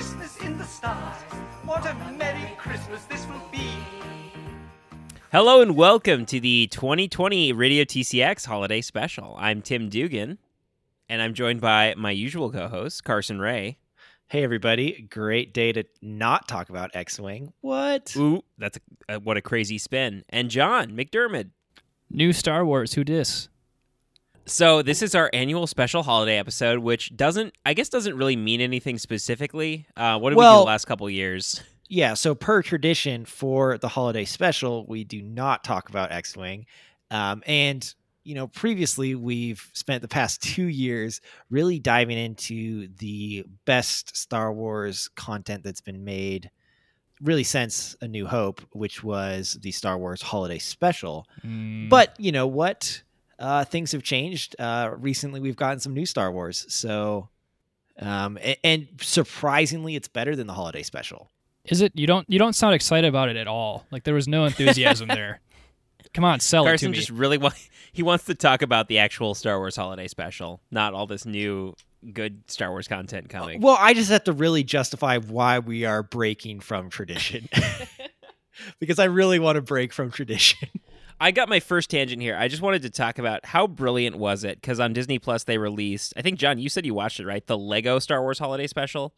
Christmas in the skies. What a Merry Christmas this will be. Hello and welcome to the 2020 Radio TCX Holiday Special. I'm Tim Dugan, and I'm joined by my usual co-host Carson Ray. Hey everybody! Great day to not talk about X-wing. What? Ooh, that's a, uh, what a crazy spin. And John McDermott. New Star Wars. Who dis? So this is our annual special holiday episode, which doesn't, I guess, doesn't really mean anything specifically. Uh, what did we do the last couple years? Yeah. So per tradition for the holiday special, we do not talk about X-wing, um, and you know previously we've spent the past two years really diving into the best Star Wars content that's been made. Really, since A New Hope, which was the Star Wars Holiday Special, Mm, But you know what? Uh, things have changed. Uh, recently, we've gotten some new Star Wars. So, um, and, and surprisingly, it's better than the holiday special. is it? You don't. You don't sound excited about it at all. Like there was no enthusiasm there. Come on, sell it to Carson me. just really wa- he wants to talk about the actual Star Wars holiday special, not all this new good Star Wars content coming. Well, I just have to really justify why we are breaking from tradition. because I really want to break from tradition. I got my first tangent here. I just wanted to talk about how brilliant was it because on Disney Plus they released. I think John, you said you watched it, right? The Lego Star Wars Holiday Special.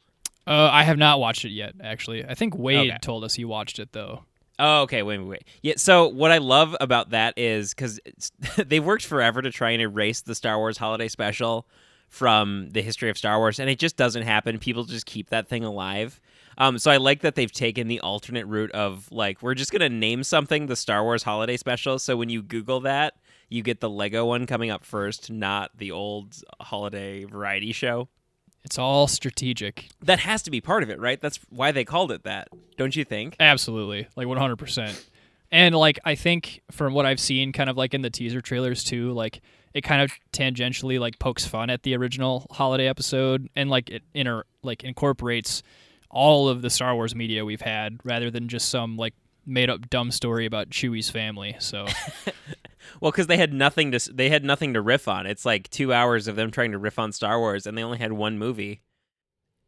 Uh, I have not watched it yet. Actually, I think Wade Okay. told us he watched it though. Oh, okay. Wait, wait, wait. Yeah. So what I love about that is because they've worked forever to try and erase the Star Wars Holiday Special from the history of Star Wars, and it just doesn't happen. People just keep that thing alive. Um, so I like that they've taken the alternate route of like we're just gonna name something the Star Wars Holiday Special. So when you Google that, you get the Lego one coming up first, not the old holiday variety show. It's all strategic. That has to be part of it, right? That's why they called it that, don't you think? Absolutely, like one hundred percent. And like I think from what I've seen, kind of like in the teaser trailers too, like it kind of tangentially like pokes fun at the original holiday episode, and like it inter like incorporates all of the Star Wars media we've had, rather than just some like made up dumb story about Chewie's family. So Well, because they had nothing to they had nothing to riff on. It's like two hours of them trying to riff on Star Wars, and they only had one movie.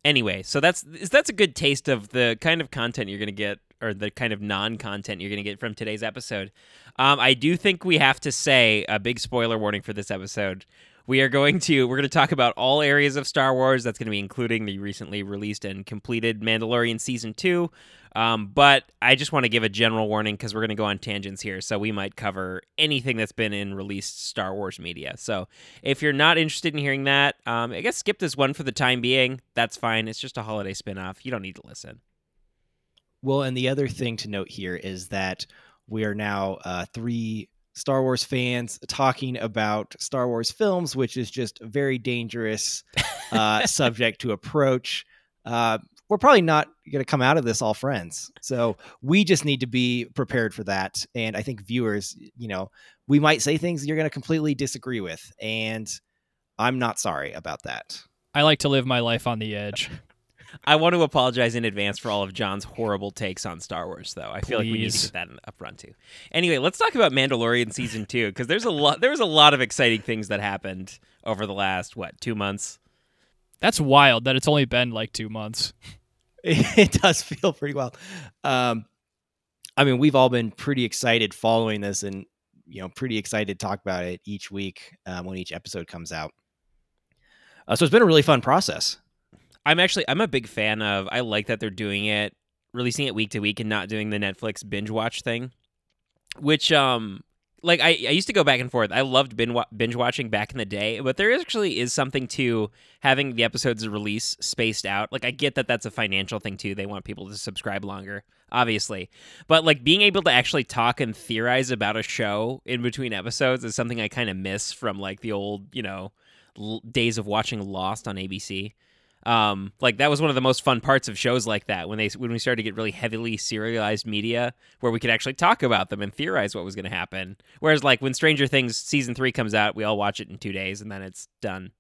Anyway, so that's that's a good taste of the kind of content you're gonna get, or the kind of non-content you're gonna get from today's episode. Um, I do think we have to say a big spoiler warning for this episode. We are going to we're going to talk about all areas of Star Wars. That's going to be including the recently released and completed Mandalorian season two. Um, but I just want to give a general warning because we're going to go on tangents here, so we might cover anything that's been in released Star Wars media. So if you're not interested in hearing that, um, I guess skip this one for the time being. That's fine. It's just a holiday spinoff. You don't need to listen. Well, and the other thing to note here is that we are now uh, three Star Wars fans talking about Star Wars films, which is just a very dangerous uh, subject to approach. Uh, we're probably not going to come out of this all friends. So we just need to be prepared for that. And I think viewers, you know, we might say things you're going to completely disagree with. And I'm not sorry about that. I like to live my life on the edge. I want to apologize in advance for all of John's horrible takes on Star Wars, though. I feel like we need to get that in- up front too. Anyway, let's talk about Mandalorian season two because there's a lot. There was a lot of exciting things that happened over the last what two months. That's wild that it's only been like two months. it does feel pretty well. Um, I mean, we've all been pretty excited following this, and you know, pretty excited to talk about it each week um, when each episode comes out. Uh, so it's been a really fun process. I'm actually I'm a big fan of. I like that they're doing it, releasing it week to week, and not doing the Netflix binge watch thing. Which um, like I, I used to go back and forth. I loved binge, watching back in the day, but there actually is something to having the episodes release spaced out. Like I get that that's a financial thing too. They want people to subscribe longer, obviously, but like being able to actually talk and theorize about a show in between episodes is something I kind of miss from like the old you know days of watching Lost on ABC. Um, like that was one of the most fun parts of shows like that when they when we started to get really heavily serialized media where we could actually talk about them and theorize what was going to happen. Whereas like when Stranger Things season three comes out, we all watch it in two days and then it's done.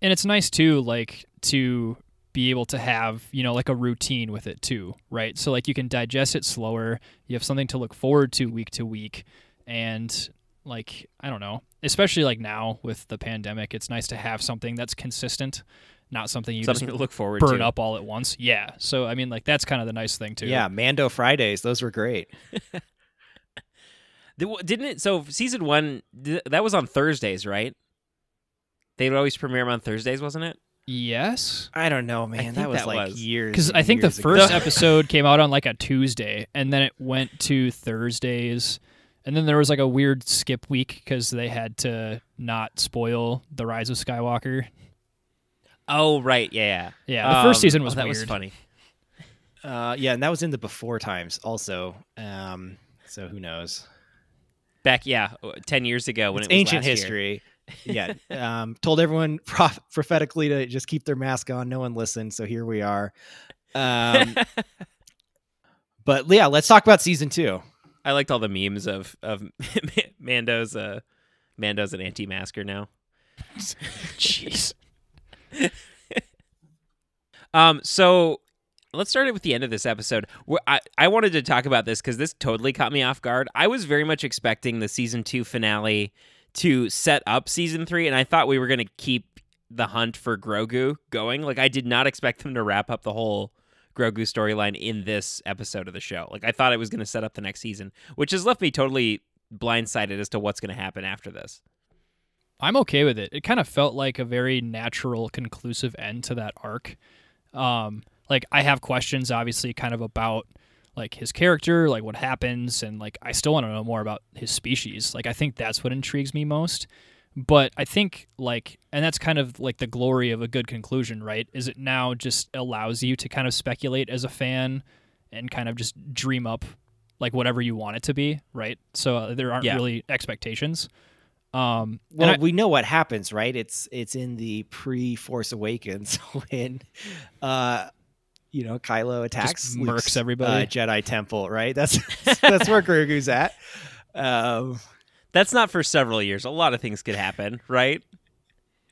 and it's nice too like to be able to have you know like a routine with it too right so like you can digest it slower you have something to look forward to week to week and like i don't know especially like now with the pandemic it's nice to have something that's consistent not something you Something to just look forward burn to. up all at once. Yeah. So I mean, like that's kind of the nice thing too. Yeah, Mando Fridays, those were great. Didn't it? So season one, that was on Thursdays, right? They would always premiere 'em on Thursdays, wasn't it? Yes. I don't know, man. think that was that like was. years. Because I think the years ago. first episode came out on like a Tuesday, and then it went to Thursdays, and then there was like a weird skip week because they had to not spoil the Rise of Skywalker. Oh, right. Yeah. Yeah, the first Um, season was oh, that was funny. Uh, yeah, and that was in the before times also. Um, so who knows? Back, yeah, uh, 10 years ago when it's it was ancient last year. history. yeah, um, told everyone prof- prophetically to just keep their mask on. No one listened, so here we are. Um, but yeah, let's talk about season two. I liked all the memes of of Mando's uh Mando's an anti-masker now. Jeez. Um, so let's start it with the end of this episode. I, I wanted to talk about this because this totally caught me off guard. I was very much expecting the season two finale to set up season three, and I thought we were going to keep the hunt for Grogu going. Like, I did not expect them to wrap up the whole Grogu storyline in this episode of the show. Like, I thought it was going to set up the next season, which has left me totally blindsided as to what's going to happen after this. I'm okay with it. It kind of felt like a very natural, conclusive end to that arc. Um, like I have questions, obviously, kind of about like his character, like what happens, and like I still want to know more about his species. Like I think that's what intrigues me most. But I think like, and that's kind of like the glory of a good conclusion, right? Is it now just allows you to kind of speculate as a fan and kind of just dream up like whatever you want it to be, right? So uh, there aren't Yeah. really expectations. Um, Well, I- we know what happens, right? It's it's in the pre Force Awakens when, uh, you know, Kylo attacks, murks everybody. uh, Jedi Temple, right? That's that's where Grogu's at. Um, That's not for several years. A lot of things could happen, right?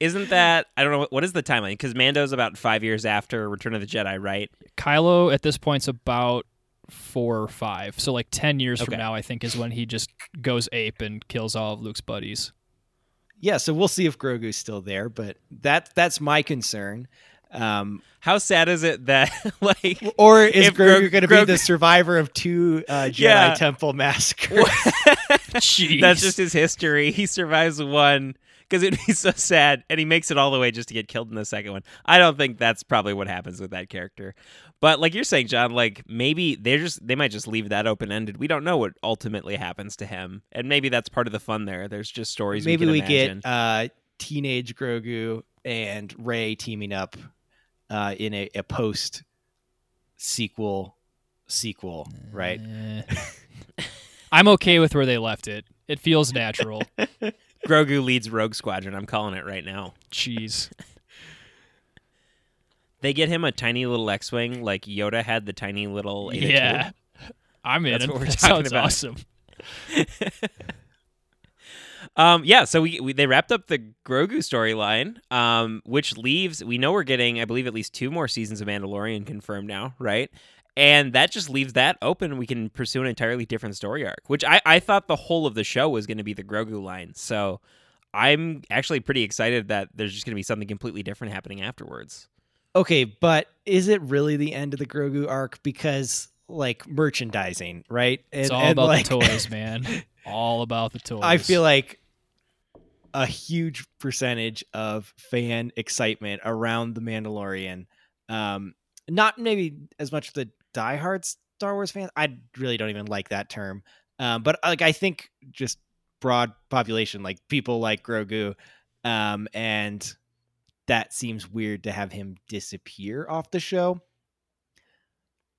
Isn't that I don't know what is the timeline? Because Mando's about five years after Return of the Jedi, right? Kylo at this point's about four or five. So like ten years from now, I think is when he just goes ape and kills all of Luke's buddies. yeah, so we'll see if Grogu's still there, but that that's my concern. Um, How sad is it that like or is Grogu Grogu- going to be Grogu- the survivor of two uh, Jedi Yeah. Temple massacres? Jeez. that's just his history? He survives one because it'd be so sad, and he makes it all the way just to get killed in the second one. I don't think that's probably what happens with that character. But like you're saying, John, like maybe they're just they might just leave that open ended. We don't know what ultimately happens to him, and maybe that's part of the fun there. There's just stories. Maybe we, we imagine. get uh, teenage Grogu and Rey teaming up uh, in a, a post sequel sequel, right? Eh. I'm okay with where they left it. It feels natural. Grogu leads Rogue Squadron. I'm calling it right now. Jeez. They get him a tiny little X-wing, like Yoda had the tiny little. Yeah. I'm in. That's what we're that talking about. awesome. Um, yeah, so we, we they wrapped up the Grogu storyline, um, which leaves we know we're getting, I believe, at least two more seasons of Mandalorian confirmed now, right? And that just leaves that open. We can pursue an entirely different story arc, which I, I thought the whole of the show was going to be the Grogu line. So I'm actually pretty excited that there's just going to be something completely different happening afterwards. Okay, but is it really the end of the Grogu arc? Because like merchandising, right? It's all and, about like, the toys, man. All about the toys. I feel like a huge percentage of fan excitement around the Mandalorian. Um, not maybe as much the diehard Star Wars fans. I really don't even like that term. Um, but like I think just broad population, like people like Grogu, um, and that seems weird to have him disappear off the show.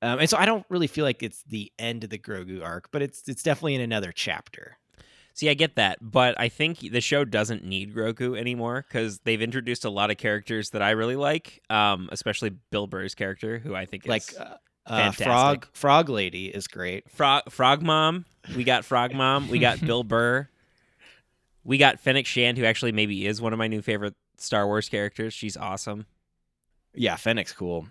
Um, and so I don't really feel like it's the end of the Grogu arc, but it's it's definitely in another chapter. See, I get that, but I think the show doesn't need Grogu anymore because they've introduced a lot of characters that I really like, um, especially Bill Burr's character, who I think is like uh, uh, fantastic. frog frog lady is great Frog Frog Mom. We got Frog Mom. We got Bill Burr. We got Fennec Shand, who actually maybe is one of my new favorite Star Wars characters. She's awesome. yeah fennec's cool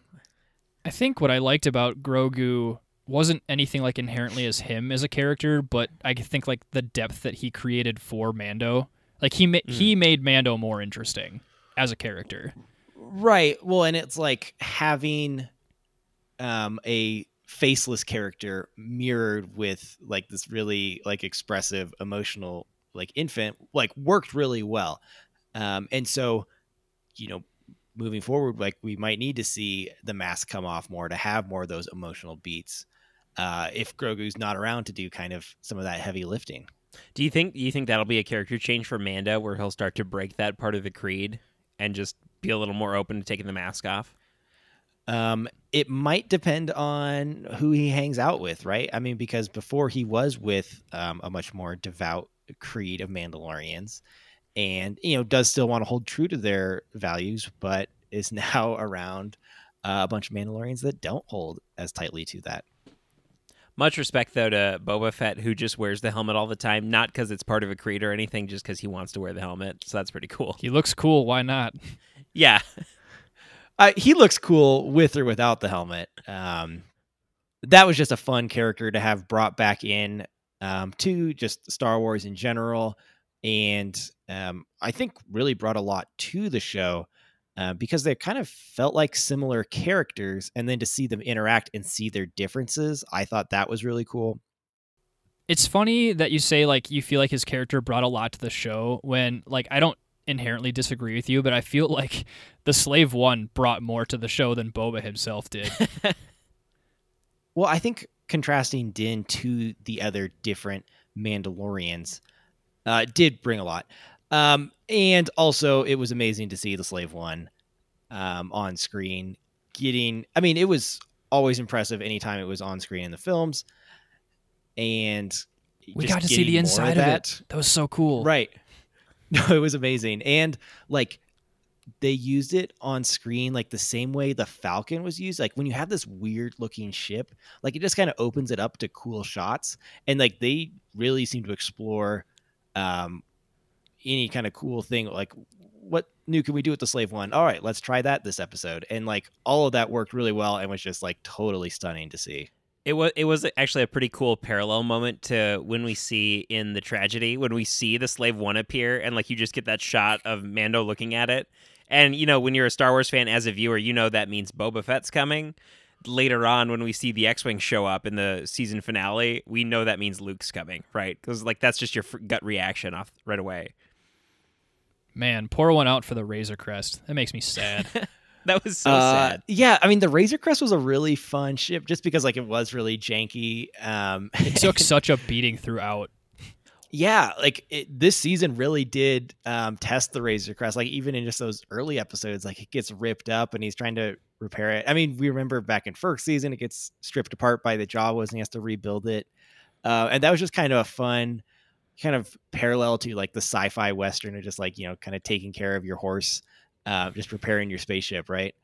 I think what I liked about Grogu wasn't anything like inherently as him as a character, but I think like the depth that he created for Mando. Like he ma- Mm. he made Mando more interesting as a character. Right. Well, and it's like having um a faceless character mirrored with like this really like expressive emotional like infant like worked really well. Um and so you know moving forward like we might need to see the mask come off more to have more of those emotional beats uh if Grogu's not around to do kind of some of that heavy lifting. Do you think you think that'll be a character change for Mando where he'll start to break that part of the creed and just be a little more open to taking the mask off? Um, it might depend on who he hangs out with, right? I mean, because before he was with um, a much more devout creed of Mandalorians, and you know does still want to hold true to their values, but is now around uh, a bunch of Mandalorians that don't hold as tightly to that. Much respect though to Boba Fett who just wears the helmet all the time, not because it's part of a creed or anything, just because he wants to wear the helmet. So that's pretty cool. He looks cool. Why not? Yeah, Uh, he looks cool with or without the helmet. Um, that was just a fun character to have brought back in um, to just Star Wars in general, and um, I think really brought a lot to the show uh, because they kind of felt like similar characters, and then to see them interact and see their differences, I thought that was really cool. It's funny that you say like you feel like his character brought a lot to the show when like I don't inherently disagree with you, but I feel like the Slave One brought more to the show than Boba himself did. Well, I think contrasting Din to the other different Mandalorians uh, did bring a lot. Um, and also, it was amazing to see the Slave One um, on screen. Getting, I mean, it was always impressive anytime it was on screen in the films. And we got to see the getting more inside of that. it. That was so cool. Right. No, it was amazing. And like they used it on screen like the same way the Falcon was used. Like when you have this weird looking ship, like it just kind of opens it up to cool shots. And like they really seem to explore um any kind of cool thing like what new can we do with the slave one? All right, let's try that this episode. And like all of that worked really well and was just like totally stunning to see. It was it was actually a pretty cool parallel moment to when we see in the tragedy when we see the Slave One appear and like you just get that shot of Mando looking at it. And you know when you're a Star Wars fan as a viewer, you know that means Boba Fett's coming. Later on, when we see the X-wing show up in the season finale, we know that means Luke's coming, right? Because like that's just your f- gut reaction off right away. Man, pour one out for the Razor Crest. That makes me sad. That was so Uh, sad. Yeah, I mean the Razor Crest was a really fun ship just because like it was really janky. Um, it took such a beating throughout. yeah, like it, this season really did um, test the Razor Crest. Like even in just those early episodes, like it gets ripped up and he's trying to repair it. I mean, we remember back in first season, it gets stripped apart by the Jawas and he has to rebuild it. Uh, and that was just kind of a fun kind of parallel to like the sci-fi western of just like you know kind of taking care of your horse uh, just preparing your spaceship right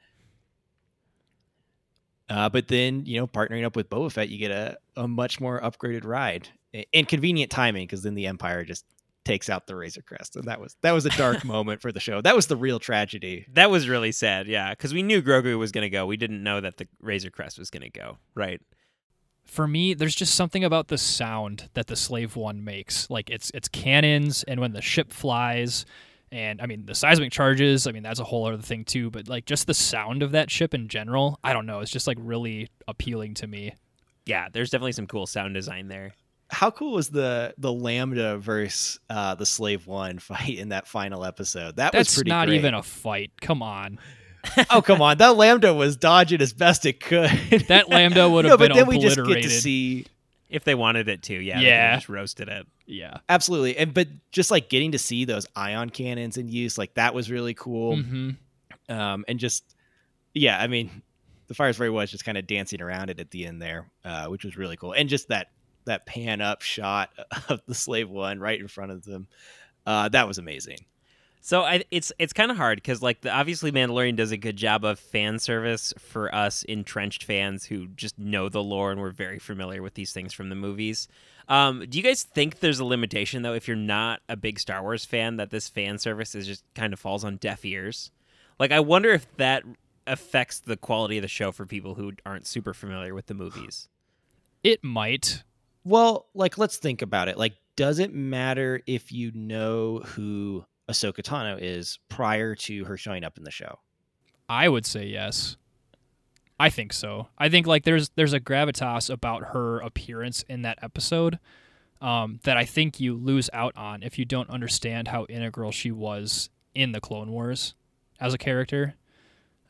uh, but then you know partnering up with Boba Fett you get a, a much more upgraded ride A- and convenient timing because then the empire just takes out the razor crest and that was that was a dark moment for the show that was the real tragedy That was really sad, yeah, because we knew Grogu was going to go. We didn't know that the Razor Crest was going to go, right? For me, there's just something about the sound that the Slave One makes. Like it's it's cannons and when the ship flies and I mean the seismic charges, I mean that's a whole other thing too, but like just the sound of that ship in general, I don't know, it's just like really appealing to me. Yeah, there's definitely some cool sound design there. how cool was the the lambda versus uh the slave one fight in that final episode that was That's pretty not great. even a fight. Come on. oh come on that lambda was dodging as best it could That lambda would have no have but been then we just get to see If they wanted it to, yeah, Yeah. could've just roasted it. yeah. absolutely and but just like getting to see those ion cannons in use like that was really cool hmm um and just yeah i mean the Firespray was just kind of dancing around it at the end there uh which was really cool and just that that pan up shot of the slave one right in front of them uh that was amazing So I, it's it's kind of hard because like the, obviously Mandalorian does a good job of fan service for us entrenched fans who just know the lore and we're very familiar with these things from the movies. Um, do you guys think there's a limitation though if you're not a big Star Wars fan that this fan service is just kind of falls on deaf ears? Like I wonder if that affects the quality of the show for people who aren't super familiar with the movies. It might. Well, like let's think about it. Like, does it matter if you know who Ahsoka Tano is prior to her showing up in the show? I would say yes. I think so. I think like there's there's a gravitas about her appearance in that episode um, that I think you lose out on if you don't understand how integral she was in the Clone Wars as a character.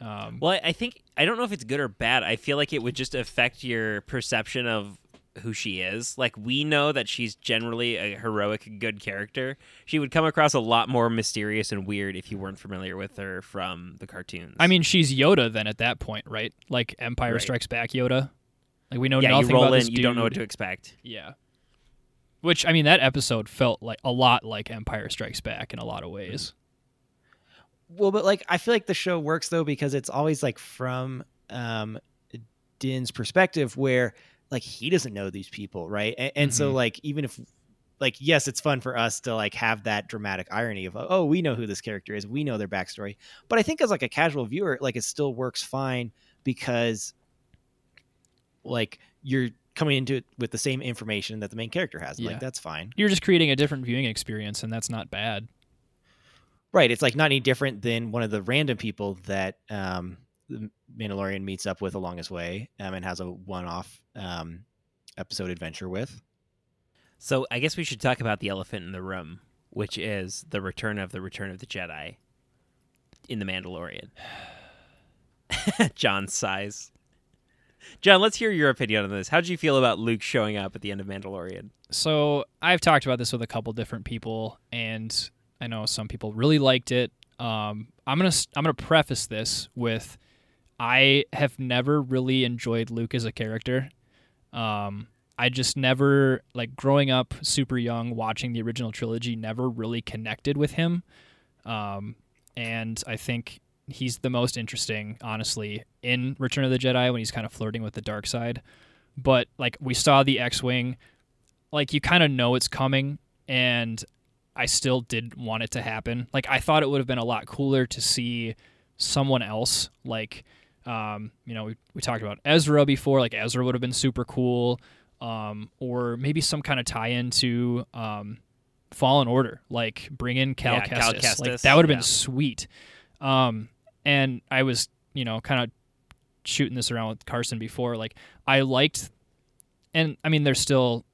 Um, Well, I- I think I don't know if it's good or bad. I feel like it would just affect your perception of who she is. Like we know that she's generally a heroic, good character. She would come across a lot more mysterious and weird if you weren't familiar with her from the cartoons. I mean, she's Yoda then at that point, right? Like Empire Right. Strikes Back Yoda. Like we know yeah, nothing you roll about in, this you don't know what to expect. Yeah. Which I mean, that episode felt like a lot like Empire Strikes Back in a lot of ways. Well, but like I feel like the show works though because it's always like from um Din's perspective where like he doesn't know these people, right? And, and so Mhm. like even if like yes, it's fun for us to like have that dramatic irony of oh we know who this character is, we know their backstory, but I think as like a casual viewer, like it still works fine because like you're coming into it with the same information that the main character has. Yeah. Like that's fine. You're just creating a different viewing experience, and that's not bad. Right. It's like not any different than one of the random people that um, the Mandalorian meets up with along his way um, and has a one-off um, episode adventure with. So I guess we should talk about the elephant in the room, which is the return of the Return of the Jedi in the Mandalorian. John sighs. John, let's hear your opinion on this. How did you feel about Luke showing up at the end of Mandalorian? So I've talked about this with a couple different people, and I know some people really liked it. Um, I'm gonna s- I'm gonna preface this with I have never really enjoyed Luke as a character. Um, I just never like growing up super young watching the original trilogy never really connected with him. Um, and I think he's the most interesting, honestly, in Return of the Jedi when he's kind of flirting with the dark side. But like we saw the X-wing, like you kind of know it's coming, and I still didn't want it to happen. Like I thought it would have been a lot cooler to see someone else, like um, you know, we, we talked about Ezra before. Like Ezra would have been super cool, um, or maybe some kind of tie-in to um, Fallen Order, like bring in Cal Yeah, Cal Kestis. Like that would have been sweet. Um, and I was, you know, kind of shooting this around with Carson before. Like I liked, and I mean, there's still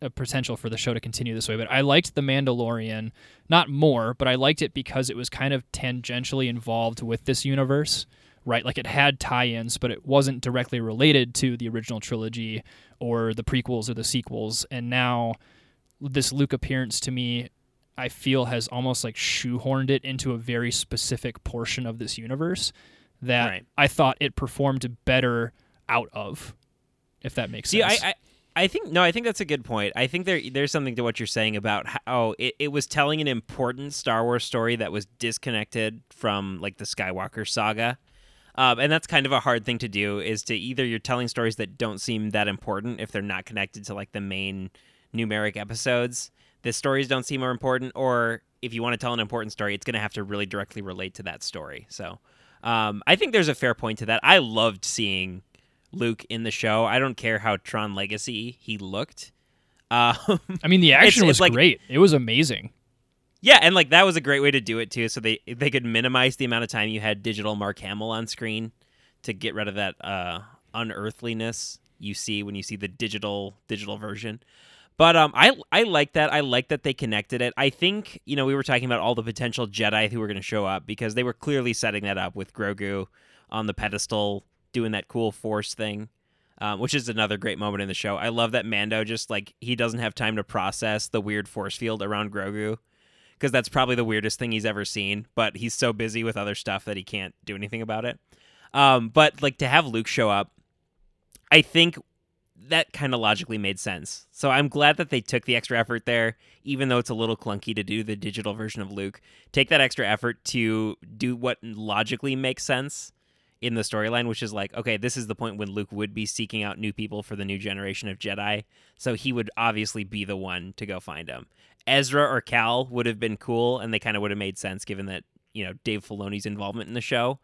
a, potential for the show to continue this way, but I liked the Mandalorian not more, but I liked it because it was kind of tangentially involved with this universe, right? Like it had tie-ins, but it wasn't directly related to the original trilogy or the prequels or the sequels. And now this Luke appearance to me I feel has almost like shoehorned it into a very specific portion of this universe that Right. I thought it performed better out of, if that makes See, sense. I, I think no, I think that's a good point. I think there there's something to what you're saying about how it, it was telling an important Star Wars story that was disconnected from like the Skywalker saga. Um, and that's kind of a hard thing to do is to either you're telling stories that don't seem that important if they're not connected to like the main numeric episodes. The stories don't seem more important, or if you want to tell an important story, it's going to have to really directly relate to that story. So um, I think there's a fair point to that. I loved seeing Luke in the show. I don't care how Tron Legacy he looked. Um, I mean, the action it's was like- great. It was amazing. yeah, and like that was a great way to do it too. So they they could minimize the amount of time you had digital Mark Hamill on screen to get rid of that uh, unearthliness you see when you see the digital digital version. But um, I I like that. I like that they connected it. I think you know we were talking about all the potential Jedi who were going to show up because they were clearly setting that up with Grogu on the pedestal doing that cool Force thing, um, which is another great moment in the show. I love that Mando just like he doesn't have time to process the weird force field around Grogu because that's probably the weirdest thing he's ever seen. But he's so busy with other stuff that he can't do anything about it. Um, but like to have Luke show up, I think that kind of logically made sense. So I'm glad that they took the extra effort there, even though it's a little clunky to do the digital version of Luke. Take that extra effort to do what logically makes sense in the storyline, which is like, okay, this is the point when Luke would be seeking out new people for the new generation of Jedi. So he would obviously be the one to go find them. Ezra or Cal would have been cool, and they kind of would have made sense given that, you know, Dave Filoni's involvement in the show.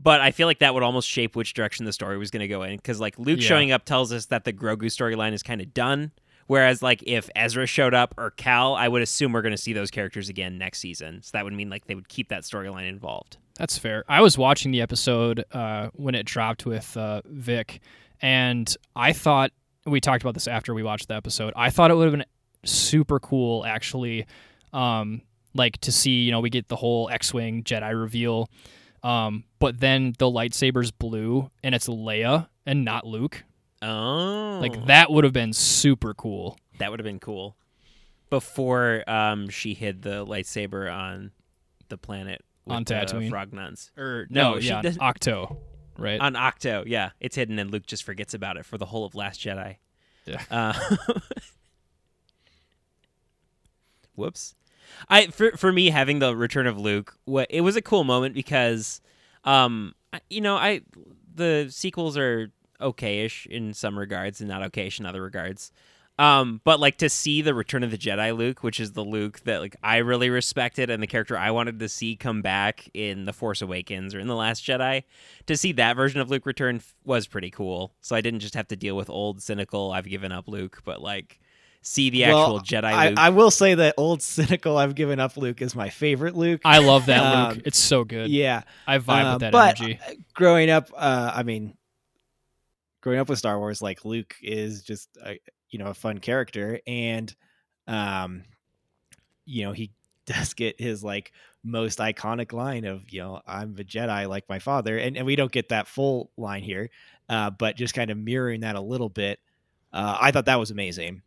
But I feel like that would almost shape which direction the story was going to go in. Because, like, Luke Yeah. showing up tells us that the Grogu storyline is kind of done, Whereas like if Ezra showed up or Cal, I would assume we're going to see those characters again next season. So that would mean like they would keep that storyline involved. That's fair. I was watching the episode uh, when it dropped with uh, Vic, and I thought we talked about this after we watched the episode. I thought it would have been super cool, actually, um, like to see. You know, we get the whole X-wing Jedi reveal, um, but then the lightsabers blue, and it's Leia and not Luke. Oh, Like that would have been super cool. that would have been cool. Before um, she hid the lightsaber on the planet with On the Tatooine. frog nuns. Or No, no, she yeah, on Ahch-To, right? On Ahch-To, yeah, it's hidden, and Luke just forgets about it for the whole of Last Jedi. Yeah. Uh, whoops. I for for me having the return of Luke, what it was a cool moment because, um, you know, I the sequels are okayish in some regards and not okayish in other regards. Um, but like to see the Return of the Jedi Luke, which is the Luke that like I really respected and the character I wanted to see come back in The Force Awakens or in The Last Jedi, to see that version of Luke return f- was pretty cool. So I didn't just have to deal with old cynical I've given up Luke, but like see the actual Well, Jedi I, Luke. I will say that old cynical I've given up Luke is my favorite Luke. I love that Um, Luke. It's so good. yeah, I vibe Um, with that but energy. uh, growing up, uh, I mean, growing up with Star Wars, like Luke is just a, you know a fun character, and um, you know he does get his like most iconic line of you know I'm a Jedi like my father, and and we don't get that full line here, uh, but just kind of mirroring that a little bit. Uh, I thought that was amazing,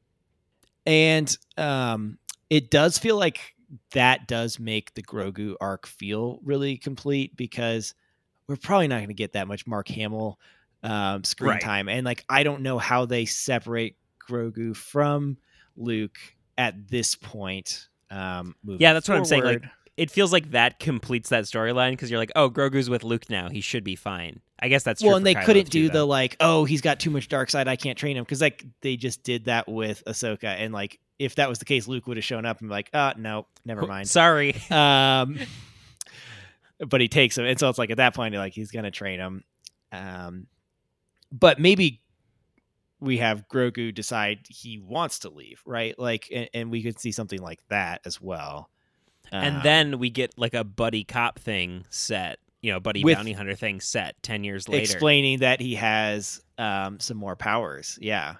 and um, it does feel like that does make the Grogu arc feel really complete because we're probably not going to get that much Mark Hamill um, screen Right. time, and like I don't know how they separate Grogu from Luke at this point. Um, Yeah, that's what I'm saying, like, it feels like that completes that storyline because you're like, oh, Grogu's with Luke now. He should be fine. I guess that's well, and they Kylo couldn't do though. the like, oh, he's got too much dark side, I can't train him because like they just did that with Ahsoka, and like if that was the case, Luke would have shown up and be like, uh, no, never mind. Sorry. um but he takes him and so it's like at that point like he's gonna train him um but maybe we have grogu decide he wants to leave right like and, and we could see something like that as well and Um, then we get like a buddy cop thing set, you know, buddy bounty hunter thing set ten years later. explaining that he has um some more powers yeah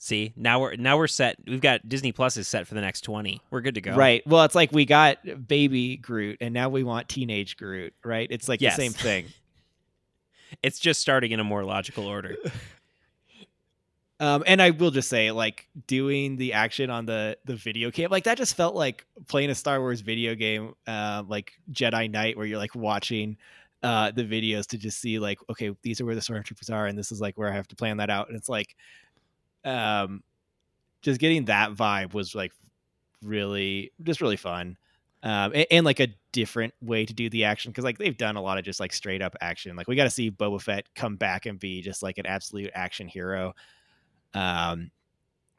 See, now we're now we're set. We've got Disney Plus is set for the next twenty. We're good to go. right well it's like we got baby groot and now we want teenage groot right it's like Yes. the same thing It's just starting in a more logical order. Um, and I will just say, like doing the action on the the video game, like that just felt like playing a Star Wars video game, uh, like Jedi Knight, where you're like watching uh, the videos to just see like, okay, these are where the stormtroopers are, and this is like where I have to plan that out. And it's like, um, just getting that vibe was like really, just really fun, um, and, and like a different way to do the action because like they've done a lot of just like straight up action. Like we got to see Boba Fett come back and be just like an absolute action hero um,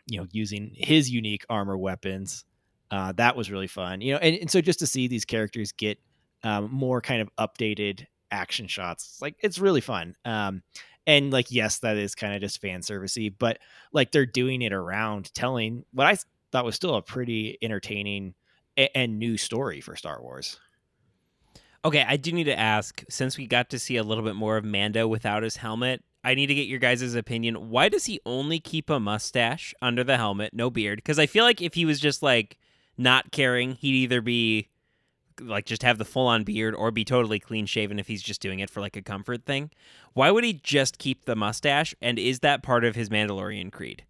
you know, using his unique armor weapons. Uh, that was really fun, you know, and, and so just to see these characters get um, more kind of updated action shots, like it's really fun. Um, and like, yes, that is kind of just fan servicey, but like they're doing it around telling what I thought was still a pretty entertaining and new story for Star Wars. Okay, I do need to ask since we got to see a little bit more of Mando without his helmet. I need to get your guys' opinion. Why does he only keep a mustache under the helmet, no beard? Because I feel like if he was just like not caring, he'd either be like just have the full on beard or be totally clean shaven if he's just doing it for like a comfort thing. Why would he just keep the mustache? And is that part of his Mandalorian creed?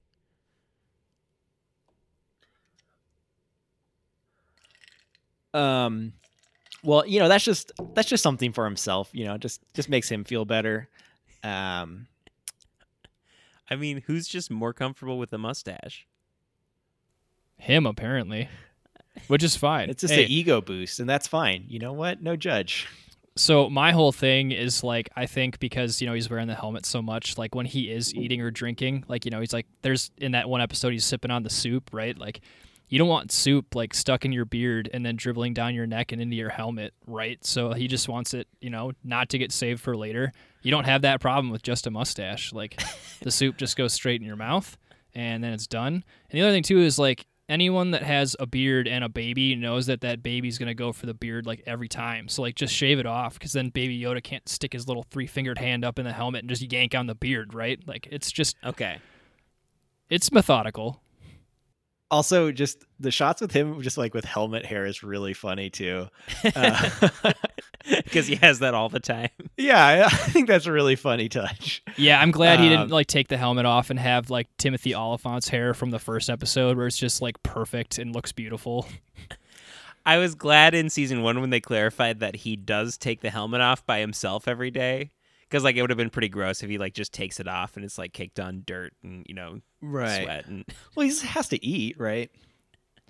Um, well, you know, that's just that's just something for himself. You know, just just makes him feel better. Um, I mean, who's just more comfortable with a mustache? Him apparently, which is fine. It's just Hey, an ego boost, and that's fine. You know what? No judge. So my whole thing is like I think because you know he's wearing the helmet so much, like when he is eating or drinking, like you know he's like there's in that one episode he's sipping on the soup, right? Like you don't want soup like stuck in your beard and then dribbling down your neck and into your helmet, right? So he just wants it, you know, not to get saved for later. You don't have that problem with just a mustache. Like the soup just goes straight in your mouth. and then it's done. And the other thing too is like anyone that has a beard and a baby knows that that baby's gonna go for the beard like every time. So like just shave it off because then Baby Yoda can't stick his little three fingered hand up in the helmet and just yank on the beard, right? Like it's just Okay. it's methodical. Also, just the shots with him, just like with helmet hair, is really funny too. Uh, Because he has that all the time. yeah, I- I think that's a really funny touch. Yeah, I'm glad he Um, didn't like take the helmet off and have like Timothy Olyphant's hair from the first episode where it's just like perfect and looks beautiful. I was glad in season one when they clarified that he does take the helmet off by himself every day. Because like it would have been pretty gross if he like just takes it off and it's like caked on dirt and you know sweat and Well, he just has to eat, right?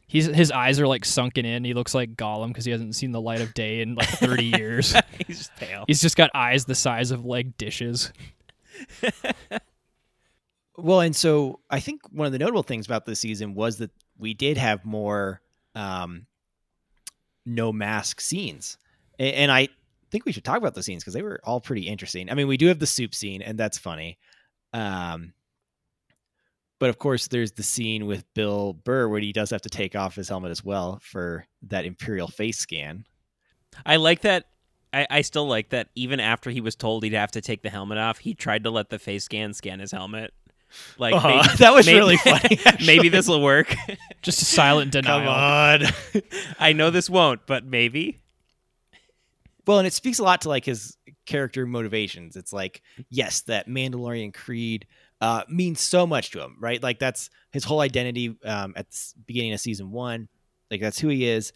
He's his eyes are like sunken in. He looks like Gollum because he hasn't seen the light of day in like 30 years. he's just pale. He's just got eyes the size of like dishes. Well, and so I think one of the notable things about this season was that we did have more um, no mask scenes, and I think we should talk about the scenes because they were all pretty interesting. I mean, we do have the soup scene, and that's funny. Um, but of course, there's the scene with Bill Burr where he does have to take off his helmet as well for that Imperial face scan. I like that. I, I still like that. Even after he was told he'd have to take the helmet off, he tried to let the face scan scan his helmet. Like Uh-huh. maybe, That was maybe- really funny, actually. maybe this will work. Just a silent denial. Come on. I know this won't, but maybe. Well, and it speaks a lot to like his character motivations. It's like, yes, that Mandalorian creed uh, means so much to him, right? Like that's his whole identity um, at the beginning of season one. Like that's who he is.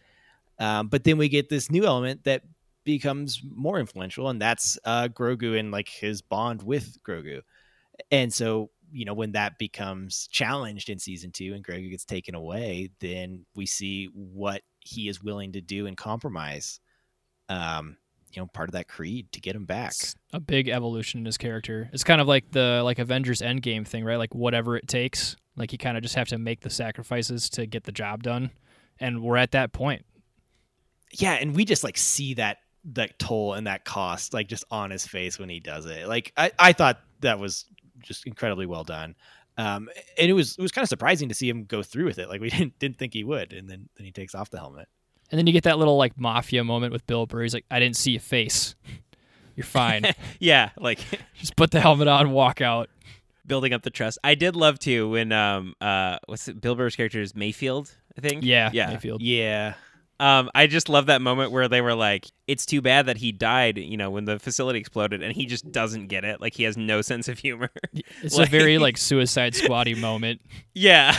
Um, but then we get this new element that becomes more influential, and that's uh, Grogu and like his bond with Grogu. And so, you know, when that becomes challenged in season two and Grogu gets taken away, then we see what he is willing to do and compromise um, you know, part of that creed to get him back. It's a big evolution in his character. It's kind of like the like Avengers Endgame thing, right? Like whatever it takes. Like you kind of just have to make the sacrifices to get the job done. And we're at that point. Yeah, and we just like see that that toll and that cost like just on his face when he does it. Like I, I thought that was just incredibly well done. Um, and it was it was kind of surprising to see him go through with it. Like we didn't didn't think he would, and then then he takes off the helmet. And then you get that little like mafia moment with Bill Burr. He's like, I didn't see your face. You're fine. Yeah, like just put the helmet on, walk out. building up the trust. I did love too when um uh what's it, Bill Burr's character is Mayfield, I think. Yeah, yeah. Mayfield. Yeah, Um, I just love that moment where they were like, "It's too bad that he died," you know, when the facility exploded, and he just doesn't get it. Like he has no sense of humor. It's Like- a very like Suicide Squatty moment. yeah,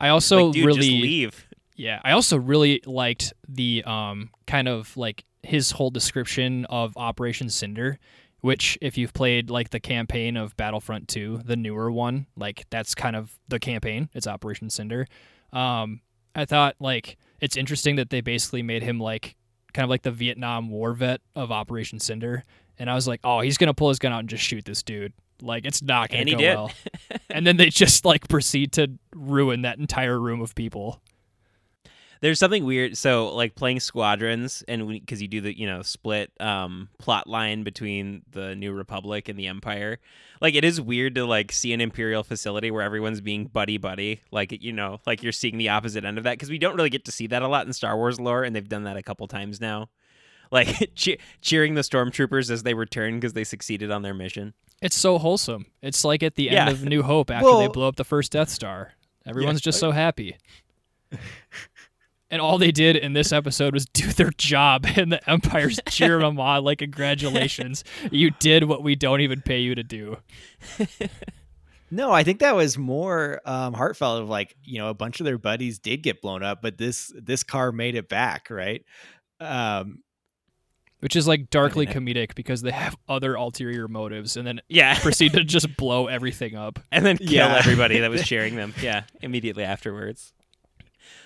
I also like, dude, really just leave. Yeah, I also really liked the um kind of like his whole description of Operation Cinder, which if you've played like the campaign of Battlefront 2, the newer one, like that's kind of the campaign. It's Operation Cinder. Um I thought like it's interesting that they basically made him like kind of like the Vietnam War vet of Operation Cinder, and I was like, "Oh, he's going to pull his gun out and just shoot this dude." Like it's not going And go did. well. and then they just like proceed to ruin that entire room of people. There's something weird. So, like playing squadrons, and because you do the you know split um, plot line between the New Republic and the Empire, like it is weird to like see an Imperial facility where everyone's being buddy buddy. Like you know, like you're seeing the opposite end of that because we don't really get to see that a lot in Star Wars lore, and they've done that a couple times now. Like che- cheering the stormtroopers as they return because they succeeded on their mission. It's so wholesome. It's like at the Yeah. end of New Hope after they blow up the first Death Star. Everyone's just so happy. and all they did in this episode was do their job, and the Empire's cheer them on like, congratulations. You did what we don't even pay you to do. no, I think that was more um, heartfelt. Of like, you know, a bunch of their buddies did get blown up, but this this car made it back, right? Um, Which is like darkly comedic because they have other ulterior motives and then Yeah, proceed to just blow everything up. and then kill Yeah. everybody that was cheering them. Yeah, immediately afterwards.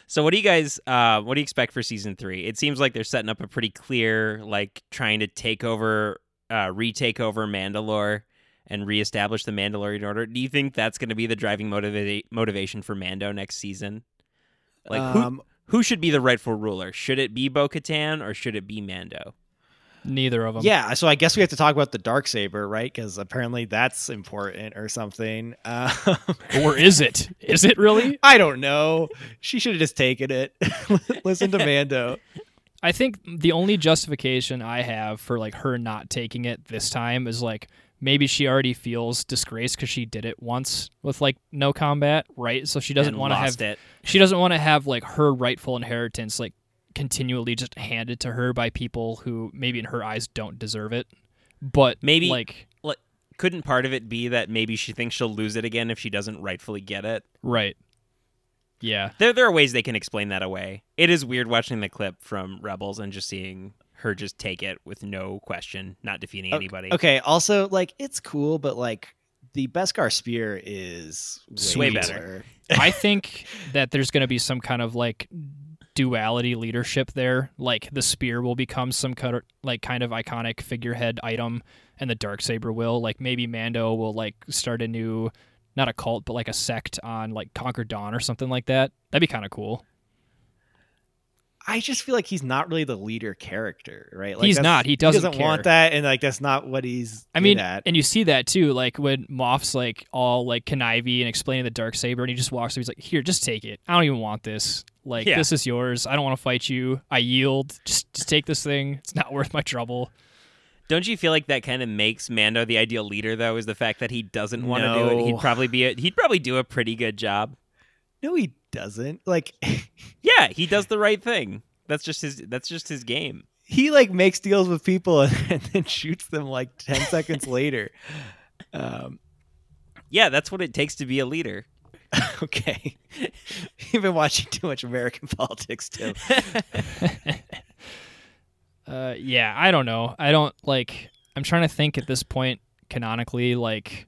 So, what do you guys? Uh, what do you expect for season three? It seems like they're setting up a pretty clear, like trying to take over, uh, retake over Mandalore and reestablish the Mandalorian Order. Do you think that's going to be the driving motiva- motivation for Mando next season? Like, who um, who should be the rightful ruler? Should it be Bo Katan or should it be Mando? Neither of them. Yeah, so I guess we have to talk about the dark saber, right? Because apparently that's important or something. Uh, Or is it? Is it really? I don't know. She should have just taken it. Listen to Mando. I think the only justification I have for like her not taking it this time is like maybe she already feels disgraced because she did it once with like no combat, right? So she doesn't want to have it. she doesn't want to have like her rightful inheritance like continually just handed to her by people who maybe in her eyes don't deserve it. But Maybe- like Like, couldn't part of it be that maybe she thinks she'll lose it again if she doesn't rightfully get it? right. Yeah. There, there are ways they can explain that away. It is weird watching the clip from Rebels and just seeing her just take it with no question, not defeating anybody. Okay, also, like, it's cool, but, like, the Beskar spear is way, Way better. I think that there's going to be some kind of like duality leadership there. Like the spear will become some kind of like kind of iconic figurehead item, and the dark saber will. Like maybe Mando will like start a new, not a cult, but like a sect on like Concord Dawn or something like that. That'd be kind of cool. I just feel like he's not really the leader character, right? Like He's not. He doesn't doesn't want that, and like that's not what he's. I mean, at. and you see that too, like when Moff's like all like connivey and explaining the dark saber, and he just walks up. He's like, "Here, just take it. I don't even want this. Like, Yeah. this is yours. I don't want to fight you. I yield. Just, just take this thing. It's not worth my trouble." Don't you feel like that kind of makes Mando the ideal leader, though? Is the fact that he doesn't want to do it? He'd probably be. A, he'd probably do a pretty good job. no, he doesn't. Like, Yeah, he does the right thing. That's just his. That's just his game. he like makes deals with people and, and then shoots them like ten seconds later. Um, Yeah, that's what it takes to be a leader. okay, you've been watching too much American politics, too. Uh, yeah, I don't know. I don't like. I'm trying to think at this point canonically. Like,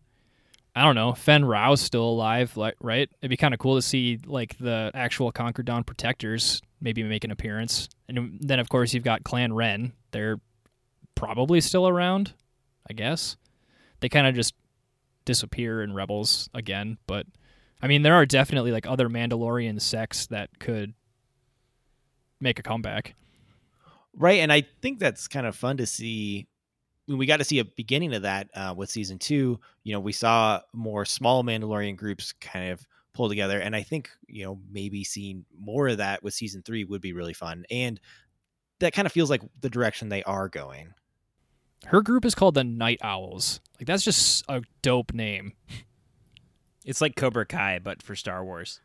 I don't know. Fenn Rau's still alive, like, right? It'd be kind of cool to see like the actual Concord Dawn protectors maybe make an appearance. And then of course you've got Clan Wren. They're probably still around, I guess. They kind of just disappear in Rebels again, but I mean there are definitely like other Mandalorian sects that could make a comeback. Right, and I think that's kind of fun to see. I we got to see a beginning of that uh, with season two. You know, we saw more small Mandalorian groups kind of pull together, and I think you know maybe seeing more of that with season three would be really fun. And that kind of feels like the direction they are going. Her group is called the Night Owls. Like that's just a dope name. It's like Cobra Kai, but for Star Wars.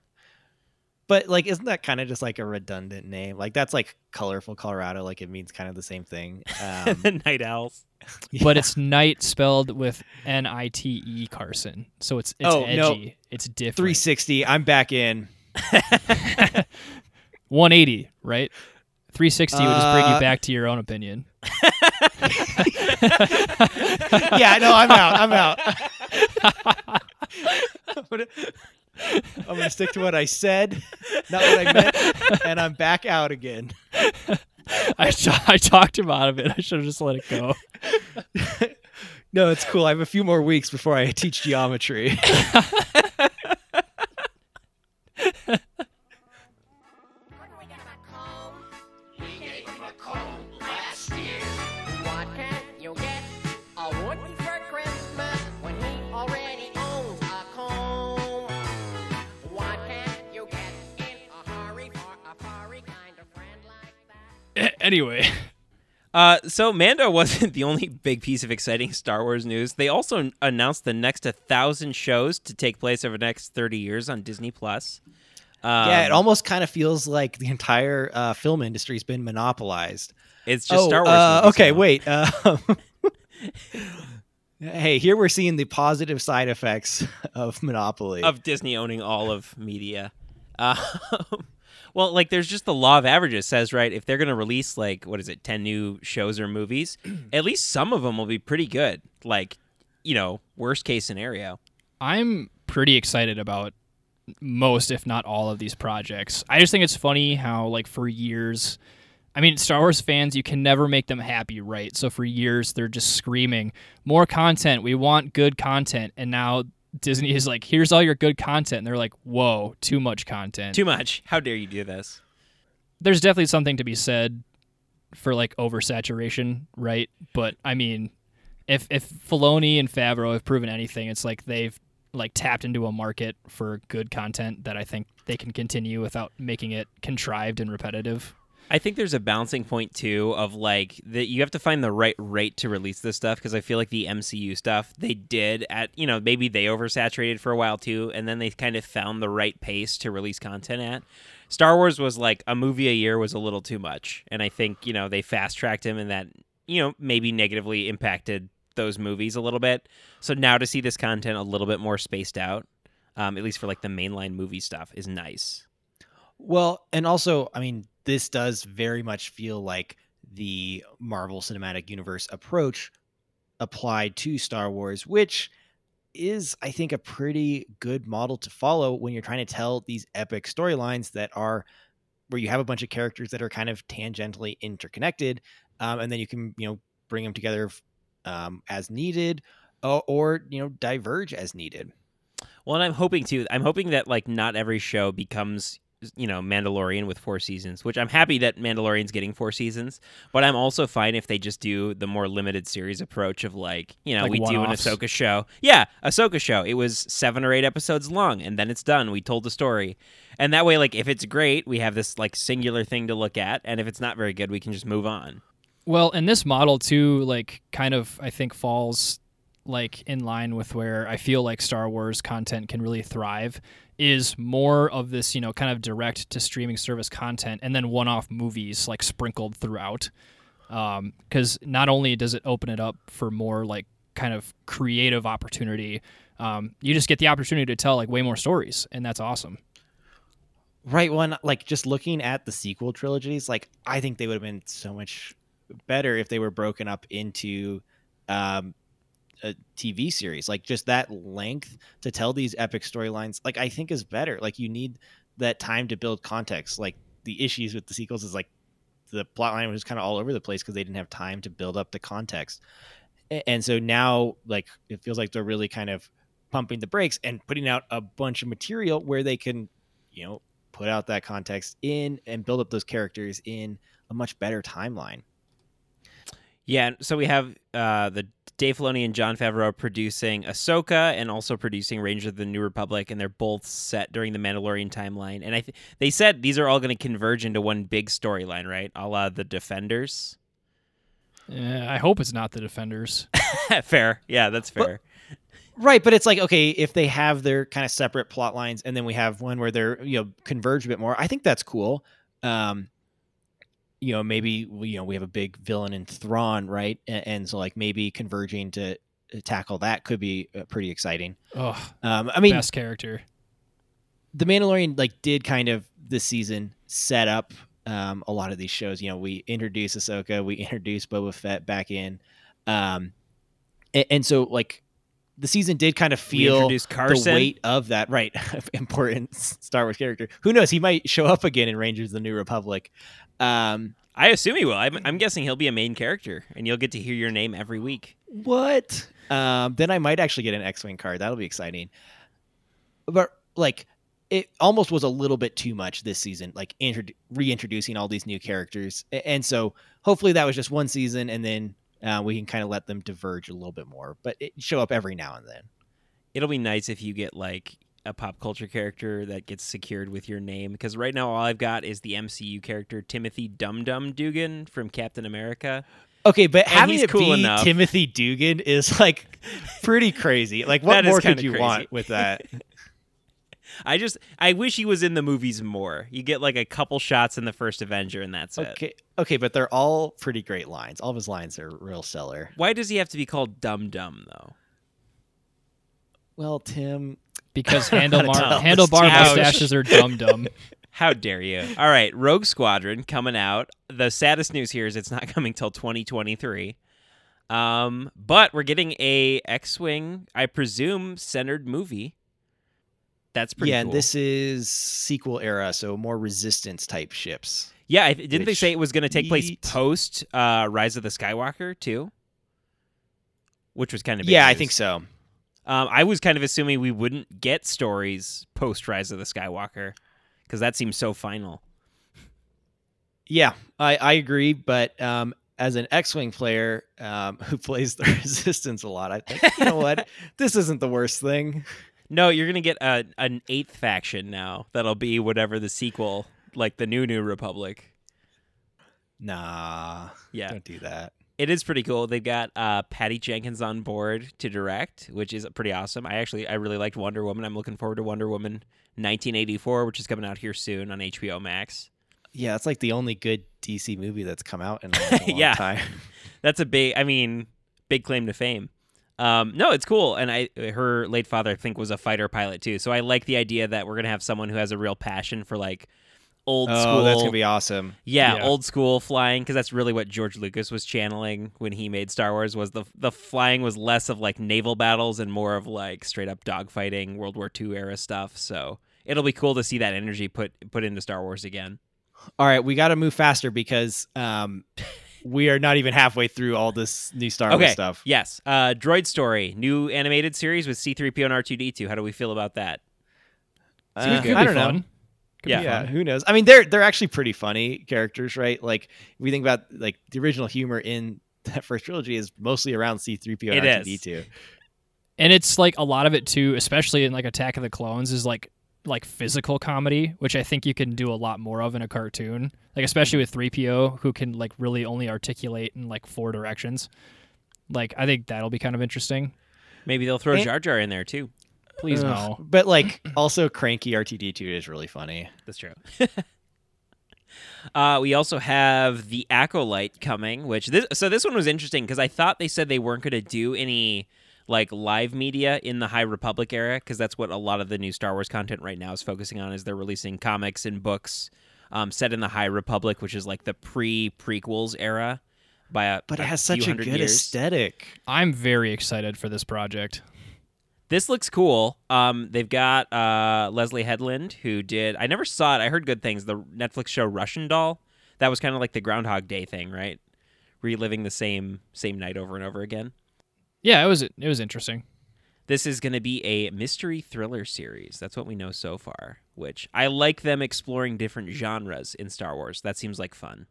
But like, isn't that kind of just like a redundant name? Like that's like colorful Colorado. Like it means kind of the same thing. Um, the Night Owls. But it's night spelled with N I T E Carson. So it's it's Oh, edgy. no. It's different. 360. I'm back in. 180, right? 360 would just bring you Uh, back to your own opinion. yeah, no, I'm out. I'm out. I'm, gonna, stick to what I said, not what I meant, and I'm back out again. I, I talked him out of it. I should have just let it go. No, it's cool. I have a few more weeks before I teach geometry. anyway, Uh, so Mando wasn't the only big piece of exciting Star Wars news. They also announced the next 1,000 shows to take place over the next 30 years on Disney Plus. Um, yeah, it almost kind of feels like the entire uh, film industry's been monopolized. it's just oh, Star Wars. uh, okay, now. wait. Uh, hey, here we're seeing the positive side effects of monopoly. of Disney owning all of media. Uh, well, like there's just the law of averages says right if they're going to release like what is it 10 new shows or movies, at least some of them will be pretty good. Like, you know, worst case scenario. I'm pretty excited about most, if not all, of these projects. I just think it's funny how, like, for years, I mean, Star Wars fans, you can never make them happy, right? So for years, they're just screaming, more content. We want good content. And now Disney is like, here's all your good content. And they're like, whoa, too much content. Too much. How dare you do this? There's definitely something to be said for like oversaturation, right? But I mean, if if Filoni and Favreau have proven anything, it's like they've like tapped into a market for good content that I think they can continue without making it contrived and repetitive. I think there's a balancing point too of like that you have to find the right rate to release this stuff because I feel like the MCU stuff they did at you know maybe they oversaturated for a while too and then they kind of found the right pace to release content at. Star Wars was like a movie a year was a little too much and I think you know they fast tracked him and that you know maybe negatively impacted those movies a little bit. So now to see this content a little bit more spaced out, um, at least for like the mainline movie stuff, is nice. Well, and also, I mean, this does very much feel like the Marvel Cinematic Universe approach applied to Star Wars, which is, I think, a pretty good model to follow when you're trying to tell these epic storylines that are where you have a bunch of characters that are kind of tangentially interconnected, um, and then you can, you know, bring them together um, as needed, or, or you know, diverge as needed. Well, and I'm hoping too. I'm hoping that like not every show becomes you know Mandalorian with four seasons, which I'm happy that Mandalorian's getting four seasons. But I'm also fine if they just do the more limited series approach of like you know Like we do an one-offs. Ahsoka show. Yeah, Ahsoka show. It was seven or eight episodes long, and then it's done. We told the story, and that way, like if it's great, we have this like singular thing to look at, and if it's not very good, we can just move on. Well, and this model too, like, kind of, I think falls like in line with where I feel like Star Wars content can really thrive is more of this, you know, kind of direct to streaming service content and then one-off movies like sprinkled throughout. Because not only does it open it up for more like kind of creative opportunity, um, you just get the opportunity to tell like way more stories, and that's awesome. Right. One like just looking at the sequel trilogies, like I think they would have been so much better if they were broken up into um a TV series. Like just that length to tell these epic storylines, like I think is better. Like you need that time to build context. Like the issues with the sequels is like the plot line was kind of all over the place because they didn't have time to build up the context. And so now like it feels like they're really kind of pumping the brakes and putting out a bunch of material where they can, you know, put out that context in and build up those characters in a much better timeline. Yeah, so we have uh, the Dave Filoni and Jon Favreau producing Ahsoka and also producing Rangers of the New Republic, and they're both set during the Mandalorian timeline. And I th- they said these are all going to converge into one big storyline, right? A la the Defenders. Yeah, I hope it's not the Defenders. fair, yeah, that's fair. Right, but it's like okay, if they have their kind of separate plot lines, and then we have one where they're you know converge a bit more. I think that's cool. Um, you know, maybe you know we have a big villain in Thrawn, right? And, and so like maybe converging to tackle that could be uh, pretty exciting. Oh, Um, I mean, best character. the Mandalorian like did kind of this season set up um, a lot of these shows. You know, we introduced Ahsoka, we introduced Boba Fett back in, um, and, and so like the season did kind of feel the weight of that right important Star Wars character. Who knows? He might show up again in Rangers: of The New Republic. Um, I assume he will. I'm, I'm guessing he'll be a main character, and you'll get to hear your name every week. what? Um, then I might actually get an X-wing card. That'll be exciting. But like, it almost was a little bit too much this season, like intro- reintroducing all these new characters, and so hopefully that was just one season, and then uh, we can kind of let them diverge a little bit more. But it show up every now and then. It'll be nice if you get like a pop culture character that gets secured with your name because right now all I've got is the MCU character Timothy Dum Dum Dugan from Captain America. Okay, but And having it cool be enough. Timothy Dugan is like pretty crazy. Like, what more could you crazy. want with that? I just I wish he was in the movies more. You get like a couple shots in the first Avenger and that's it. okay, okay, but they're all pretty great lines. All of his lines are real stellar. Why does he have to be called Dum Dum though? Well, Tim, Because Gotta handlebar, handlebar mustaches are dumb dumb. How dare you? All right, Rogue Squadron coming out. The saddest news here is it's not coming till 2023. Um, but we're getting a X-wing, I presume, centered movie. That's pretty yeah, cool. and this is sequel era, so more resistance type ships. Yeah, I, didn't they say it was going to take place post uh, Rise of the Skywalker too? Which was kind of Yeah, I think so. Um, I was kind of assuming we wouldn't get stories post Rise of the Skywalker because that seems so final. Yeah, I, I agree. But um, as an X-wing player um, who plays the Resistance a lot, I think you know what, this isn't the worst thing. No, you're gonna get a an eighth faction now. That'll be whatever the sequel, like the new New Republic. Nah, Yeah, don't do that. it is pretty cool. They've got uh, Patty Jenkins on board to direct, which is pretty awesome. I actually I really liked Wonder Woman. I'm looking forward to Wonder Woman 1984, which is coming out here soon on HBO Max. Yeah, it's like the only good DC movie that's come out in like, a long Yeah. time. That's a big, I mean, big claim to fame. Um, no, it's cool, and I her late father I think was a fighter pilot too. So I like the idea that we're gonna have someone who has a real passion for like old Oh, school. that's gonna be awesome. Yeah, Yeah. old school flying because that's really what George Lucas was channeling when he made Star Wars. Was the the flying was less of like naval battles and more of like straight up dogfighting, World War II era stuff. So it'll be cool to see that energy put put into Star Wars again. All right, we got to move faster because um, we are not even halfway through all this new Star Wars Okay, stuff. yes, uh, Droid Story, new animated series with C-3PO and R2D2. How do we feel about that? Uh, Could I don't know. fun. Could be Yeah. Yeah, fun. who knows? I mean, they're they're actually pretty funny characters, right? Like if we think about like the original humor in that first trilogy is mostly around C three PO and It R is. two D two. and it's like a lot of it too especially in like attack of the clones is like like physical comedy which i think you can do a lot more of in a cartoon like especially with 3po who can like really only articulate in like four directions like i think that'll be kind of interesting Maybe they'll throw And- Jar Jar in there too. please no But like also cranky R2D2 is really funny. That's true. uh, we also have the Acolyte coming, which this so this one was interesting because I thought they said they weren't going to do any like live media in the High Republic era because that's what a lot of the new Star Wars content right now is focusing on. Is they're releasing comics and books um, set in the High Republic, which is like the pre prequels era. By a But it has few such a good years. aesthetic. i'm very excited for this project This looks cool. Um, they've got uh, Leslye Headland, who did. I never saw it. I heard good things. The Netflix show Russian Doll. That was kind of like the Groundhog Day thing, right? Reliving the same same night over and over again. Yeah it was it was interesting This is going to be a mystery thriller series. That's what we know so far. Which I like them exploring different genres in Star Wars. That seems like fun.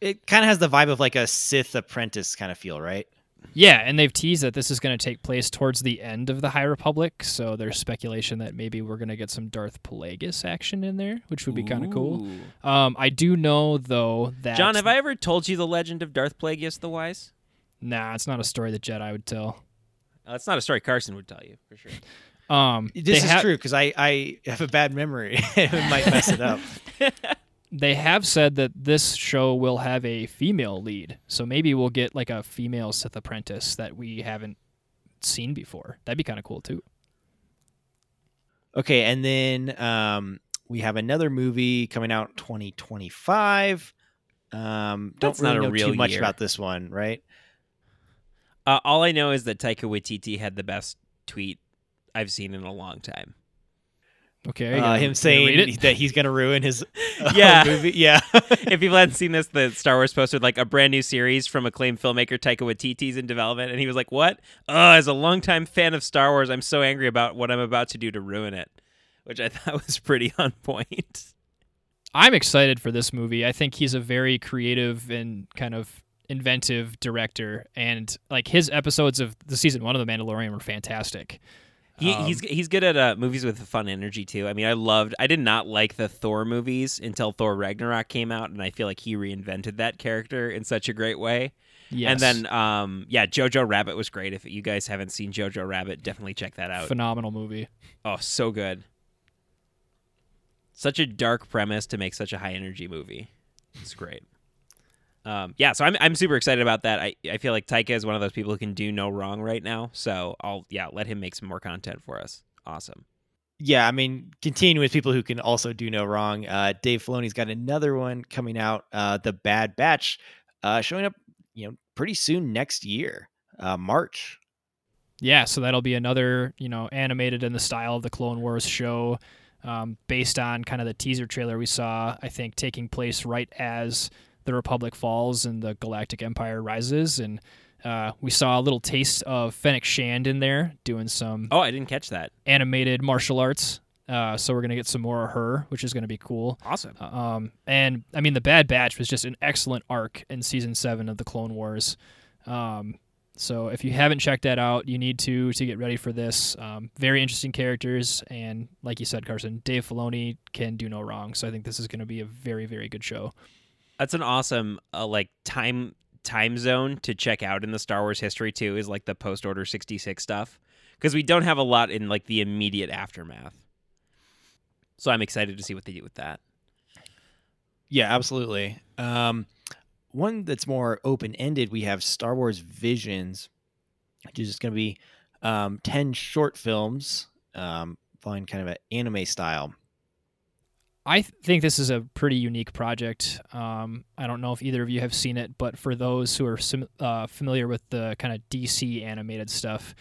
It kind of has the vibe of like a Sith apprentice kind of feel, right? yeah and they've teased that this is going to take place towards the end of the high republic so there's speculation that maybe we're going to get some darth plagueis action in there which would be kind of cool um, i do know though that John, have I ever told you the legend of Darth Plagueis the Wise? Nah, it's not a story that Jedi would tell. Uh, that's not a story Carson would tell you for sure. Um, This is ha- true because I I have a bad memory. it might mess it up. They have said that this show will have a female lead, so maybe we'll get like a female Sith apprentice that we haven't seen before. That'd be kind of cool too. Okay, and then um, we have another movie coming out 2025. Um, don't That's really not a know real too much year. about this one, right? Uh, all I know is that Taika Waititi had the best tweet I've seen in a long time. Okay, Uh, him saying that he's going to ruin his uh, Yeah. movie. Yeah. if people hadn't seen this, the Star Wars posted like a brand new series from acclaimed filmmaker Taika Waititi's in development, and he was like, "What? Oh, as a longtime fan of Star Wars, I'm so angry about what I'm about to do to ruin it," which I thought was pretty on point. I'm excited for this movie. I think he's a very creative and kind of inventive director, and like his episodes of the season one of The Mandalorian were fantastic. He, Um, he's he's good at uh, movies with fun energy too. I mean, I loved. I did not like the Thor movies until Thor Ragnarok came out, and I feel like he reinvented that character in such a great way. Yes. And then, um, yeah, Jojo Rabbit was great. If you guys haven't seen Jojo Rabbit, definitely check that out. phenomenal movie. Oh, so good. Such a dark premise to make such a high energy movie. It's great. Um, yeah, so I'm I'm super excited about that. I, I feel like Taika is one of those people who can do no wrong right now. So I'll yeah let him make some more content for us. Awesome. yeah, I mean, continuing with people who can also do no wrong. Uh, Dave Filoni's got another one coming out, uh, The Bad Batch, uh, showing up, you know, pretty soon next year, uh, March. Yeah, so that'll be another, you know, animated in the style of the Clone Wars show, um, based on kind of the teaser trailer we saw. I think taking place right as the Republic falls and the Galactic Empire rises, and uh, we saw a little taste of Fennec Shand in there doing some Oh, I didn't catch that. animated martial arts. Uh, so we're gonna get some more of her, which is gonna be cool. Awesome. Um, and I mean, the Bad Batch was just an excellent arc in season seven of the Clone Wars. Um, so if you haven't checked that out, you need to to get ready for this. Um, very interesting characters, and like you said, Carson, Dave Filoni can do no wrong. So I think this is going to be a very very good show. That's an awesome uh, like time time zone to check out in the Star Wars history too. Is like the post Order sixty six stuff because we don't have a lot in like the immediate aftermath. So I'm excited to see what they do with that. Yeah, absolutely. Um, one that's more open ended, we have Star Wars Visions, which is going to be um, 10 short films um, following kind of an anime style. I th- think this is a pretty unique project. Um, I don't know if either of you have seen it, but for those who are sim- uh, familiar with the kind of DC animated stuff,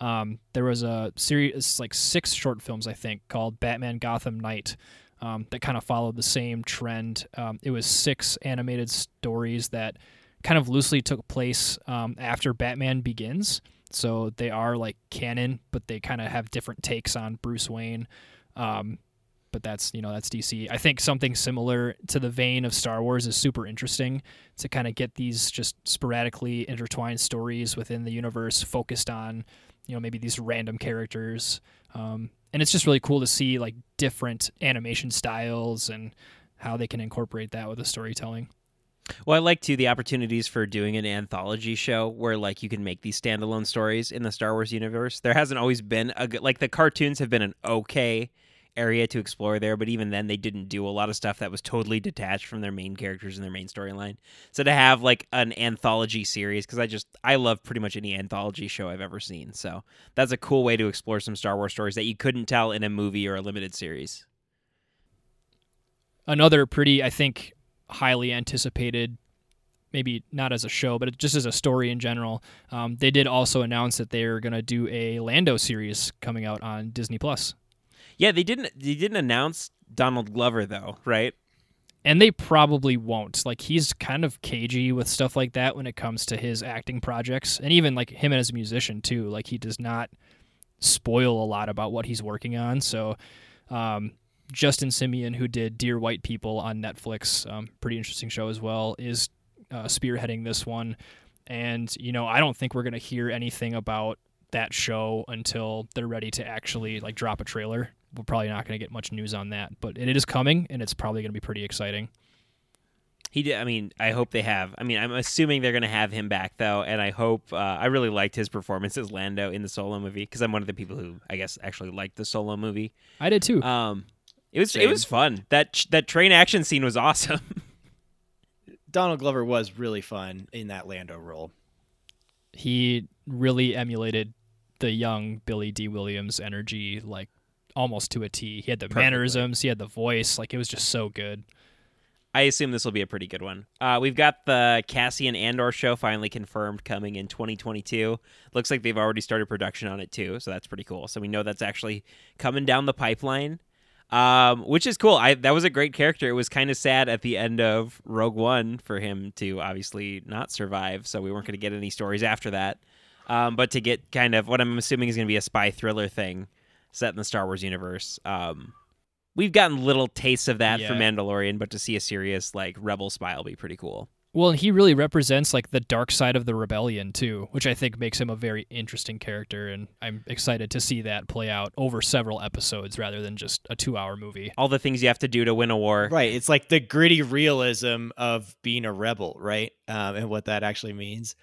um, there was a series, like six short films, I think, called Batman Gotham Knight um, that kind of followed the same trend. Um, it was six animated stories that kind of loosely took place um, after Batman Begins. So they are like canon, but they kind of have different takes on Bruce Wayne. Um, but that's you know that's DC. I think something similar to the vein of Star Wars is super interesting to kind of get these just sporadically intertwined stories within the universe focused on you know maybe these random characters. Um, and it's just really cool to see like different animation styles and how they can incorporate that with the storytelling. Well, I like too the opportunities for doing an anthology show where like you can make these standalone stories in the Star Wars universe. There hasn't always been a good like the cartoons have been an okay area to explore there, but even then they didn't do a lot of stuff that was totally detached from their main characters and their main storyline. So to have like an anthology series cuz I just I love pretty much any anthology show I've ever seen. So that's a cool way to explore some Star Wars stories that you couldn't tell in a movie or a limited series. Another pretty, I think, highly anticipated maybe not as a show, but just as a story in general. Um, they did also announce that they're going to do a Lando series coming out on Disney Plus. Yeah, they didn't they didn't announce Donald Glover though, right? and they probably won't. Like he's kind of cagey with stuff like that when it comes to his acting projects, and even like him as a musician too. Like he does not spoil a lot about what he's working on. So um, Justin Simien, who did Dear White People on Netflix, um, pretty interesting show as well, is uh, spearheading this one. And you know, I don't think we're gonna hear anything about that show until they're ready to actually like drop a trailer we're probably not going to get much news on that, but it is coming, and it's probably going to be pretty exciting. He did. I mean, I hope they have. I mean, I'm assuming they're going to have him back though, and I hope. Uh, I really liked his performance as Lando in the Solo movie because I'm one of the people who I guess actually liked the Solo movie. I did too. Um, it was it was fun. That that train action scene was awesome. Donald Glover was really fun in that Lando role. he really emulated the young Billy Dee Williams energy, like almost to a T. He had the Perfectly. mannerisms, he had the voice, like it was just so good. I assume this will be a pretty good one. Uh, we've got the Cassian Andor show finally confirmed coming in 2022. Looks like they've already started production on it too, so that's pretty cool. So we know that's actually coming down the pipeline, um, which is cool. I that was a great character. It was kind of sad at the end of Rogue One for him to obviously not survive, so we weren't going to get any stories after that. Um, but to get kind of what I'm assuming is going to be a spy thriller thing set in the Star Wars universe. Um, we've gotten little tastes of that for Yeah. Mandalorian, but to see a serious like rebel spy will be pretty cool. Well, and he really represents like the dark side of the rebellion too, which I think makes him a very interesting character, and I'm excited to see that play out over several episodes rather than just a two-hour movie. All the things you have to do to win a war. Right. It's like the gritty realism of being a rebel, right? Um, and what that actually means.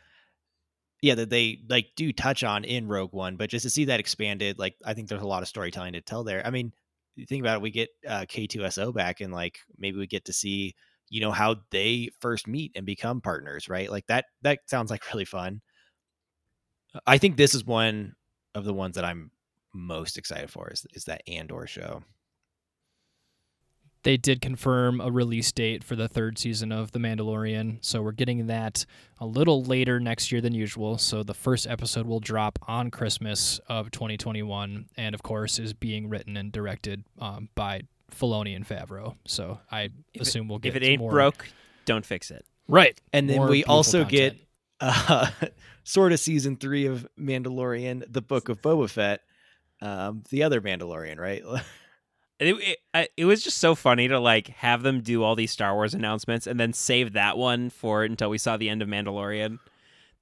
Yeah, that they like do touch on in Rogue One, but just to see that expanded, like I think there's a lot of storytelling to tell there. I mean, think about it, we get uh, K2SO back, and like maybe we get to see, you know, how they first meet and become partners, right? Like that. That sounds like really fun. I think this is one of the ones that I'm most excited for is is that Andor show. They did confirm a release date for the third season of The Mandalorian, so we're getting that a little later next year than usual. So the first episode will drop on Christmas of 2021, and of course is being written and directed um, by Filoni and Favreau. So I If it- assume we'll get it. If it ain't more- broke, don't fix it. right? And then more we also content. get uh, sort of season three of Mandalorian, the Book of Boba Fett, um, the other Mandalorian, right? It, it, it was just so funny to like have them do all these Star Wars announcements and then save that one for until we saw the end of Mandalorian.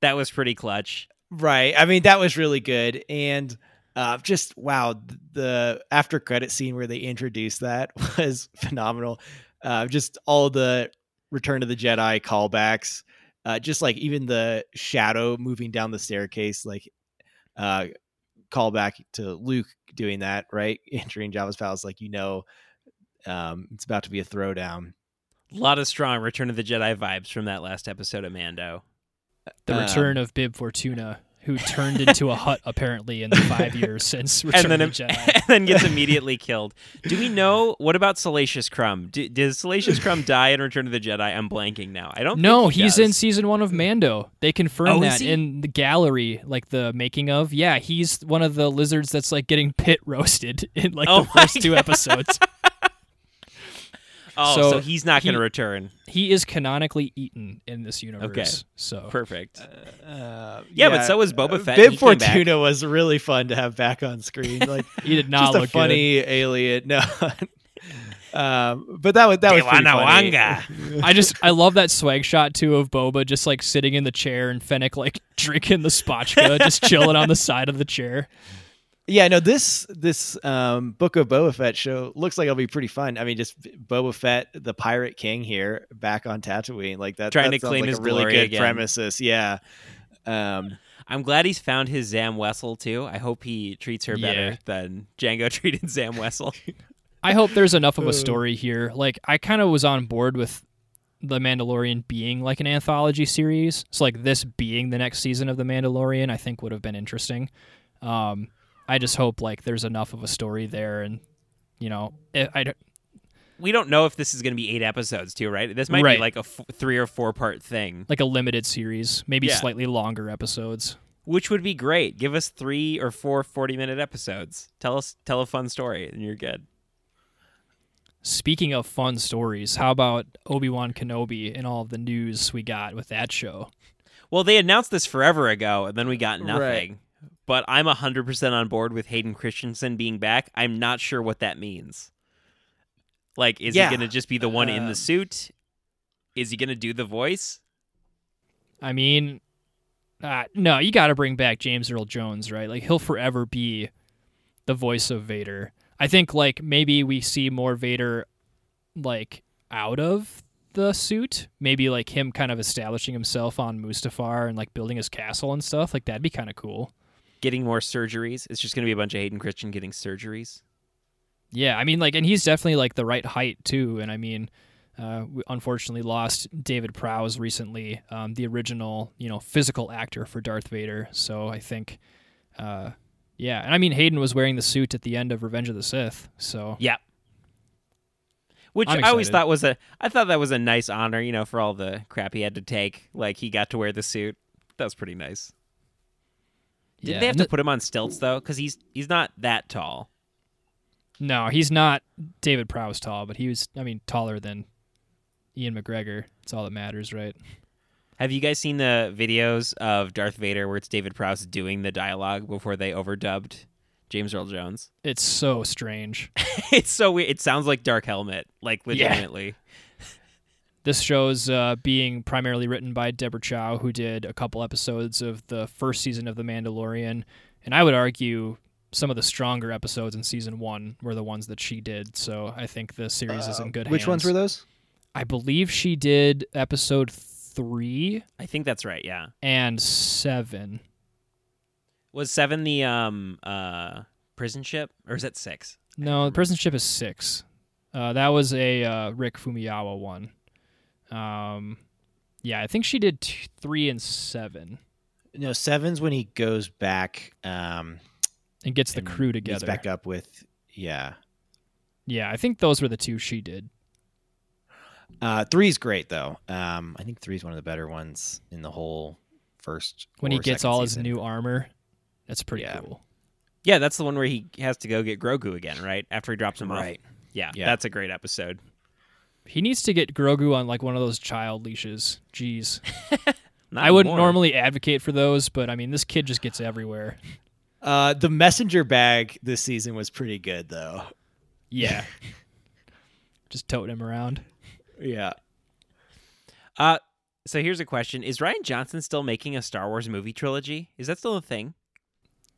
That was pretty clutch. Right. I mean, that was really good. And uh, just wow, the after credit scene where they introduced that was phenomenal. Uh, just all the Return of the Jedi callbacks, uh, just like even the shadow moving down the staircase, like uh, callback to Luke doing that, right? Entering Jabba's palace, like you know, um, it's about to be a throwdown. A lot of strong Return of the Jedi vibes from that last episode of Mando. The Um, return of Bib Fortuna, who turned into a Hutt apparently in the five years since Return and then of the Jedi. and then gets immediately killed. Do we know what about Salacious Crumb? Do, does Salacious Crumb die in Return of the Jedi? I'm blanking now. I don't. No, he he's does. in season one of Mando. They confirmed Oh, that in the gallery, like the making of. Yeah, he's one of the lizards that's like getting pit roasted in like Oh the first my two God. episodes. Oh, so, so he's not going to return. he is canonically eaten in this universe. Okay, So Perfect. Uh, Yeah, but so was Boba Fett. Bib He back. Fortuna was really fun to have back on screen. Like he did not just a look funny alien. No, um, but that was that was pretty funny. I just I love that swag shot too of Boba just like sitting in the chair and Fennec like drinking the spotchka, just chilling on the side of the chair. Yeah, no this this um, Book of Boba Fett show looks like it'll be pretty fun. I mean, just Boba Fett, the Pirate King here, back on Tatooine, like that. Trying that to claim like his a really glory good again. premises. Yeah. Um, I'm glad he's found his Zam Wesell too. I hope he treats her better Yeah. than Jango treated Zam Wesell. I hope there's enough of a story here. Like I kind of was on board with the Mandalorian being like an anthology series. So like this being the next season of the Mandalorian, I think would have been interesting. Um, I just hope like there's enough of a story there, and you know, I, I don't- we don't know if this is going to be eight episodes too, right? This might Right. be like a f- three or four part thing, like a limited series, maybe Yeah. slightly longer episodes. which would be great. Give us three or four 40 minute episodes. Tell us, tell a fun story, and you're good. Speaking of fun stories, how about Obi Wan Kenobi and all of the news we got with that show? Well, they announced this forever ago, and then we got Right. But I'm 100% on board with Hayden Christensen being back. I'm not sure what that means. Like, is Yeah. he going to just be the one in Um, the suit? Is he going to do the voice? I mean, uh, no, you got to bring back James Earl Jones, right? Like he'll forever be the voice of Vader. I think like maybe we see more Vader like out of the suit, maybe like him kind of establishing himself on Mustafar and like building his castle and stuff. Like that'd be kind of cool. Getting more surgeries? It's just going to be a bunch of Hayden Christian getting surgeries. Yeah, I mean, like, and he's definitely like the right height too. And I mean, uh, we unfortunately lost David Prowse recently, um, the original, you know, physical actor for Darth Vader. So I think, uh, yeah, and I mean, Hayden was wearing the suit at the end of Revenge of the Sith. So Yeah. Which I'm always thought was a I thought that was a nice honor, you know, for all the crap he had to take. Like he got to wear the suit. That was pretty nice. Did yeah, they have and to th- put him on stilts though? Because he's he's not that tall. no, he's not David Prowse tall, but he was, I mean, taller than Ewan McGregor. It's all that matters, right? Have you guys seen the videos of Darth Vader where it's David Prowse doing the dialogue before they overdubbed James Earl Jones? It's so strange. it's so weird. It sounds like Dark Helmet, like legitimately. This show's uh, being primarily written by Deborah Chow, who did a couple episodes of the first season of The Mandalorian. And I would argue some of the stronger episodes in season one were the ones that she did. So I think the series is in good Uh, which ones were those? I believe she did episode three I think that's right. Yeah. and seven. Was seven the um uh prison ship or is that six? No, the prison ship is six. Uh, that was a uh, Rick Famuyiwa one. Um, yeah, I think she did t- three and seven No, seven's when he goes back. Um, and gets the and crew meets together. back up with yeah. Yeah, I think those were the two she did. Uh, three's great though. Um, I think three's one of the better ones in the whole first. When he gets second all his new armor. That's pretty Yeah. cool. Yeah, that's the one where he has to go get Grogu again, right? After he drops him Right. off. Yeah, Yeah. that's a great episode. He needs to get Grogu on like one of those child leashes. Jeez. Not I wouldn't anymore. normally advocate for those, but I mean, this kid just gets everywhere. Uh, the messenger bag this season was pretty good though. Yeah. Just toting him around. Yeah. Uh, so here's a question: Is Rian Johnson still making a Star Wars movie trilogy? Is that still a thing?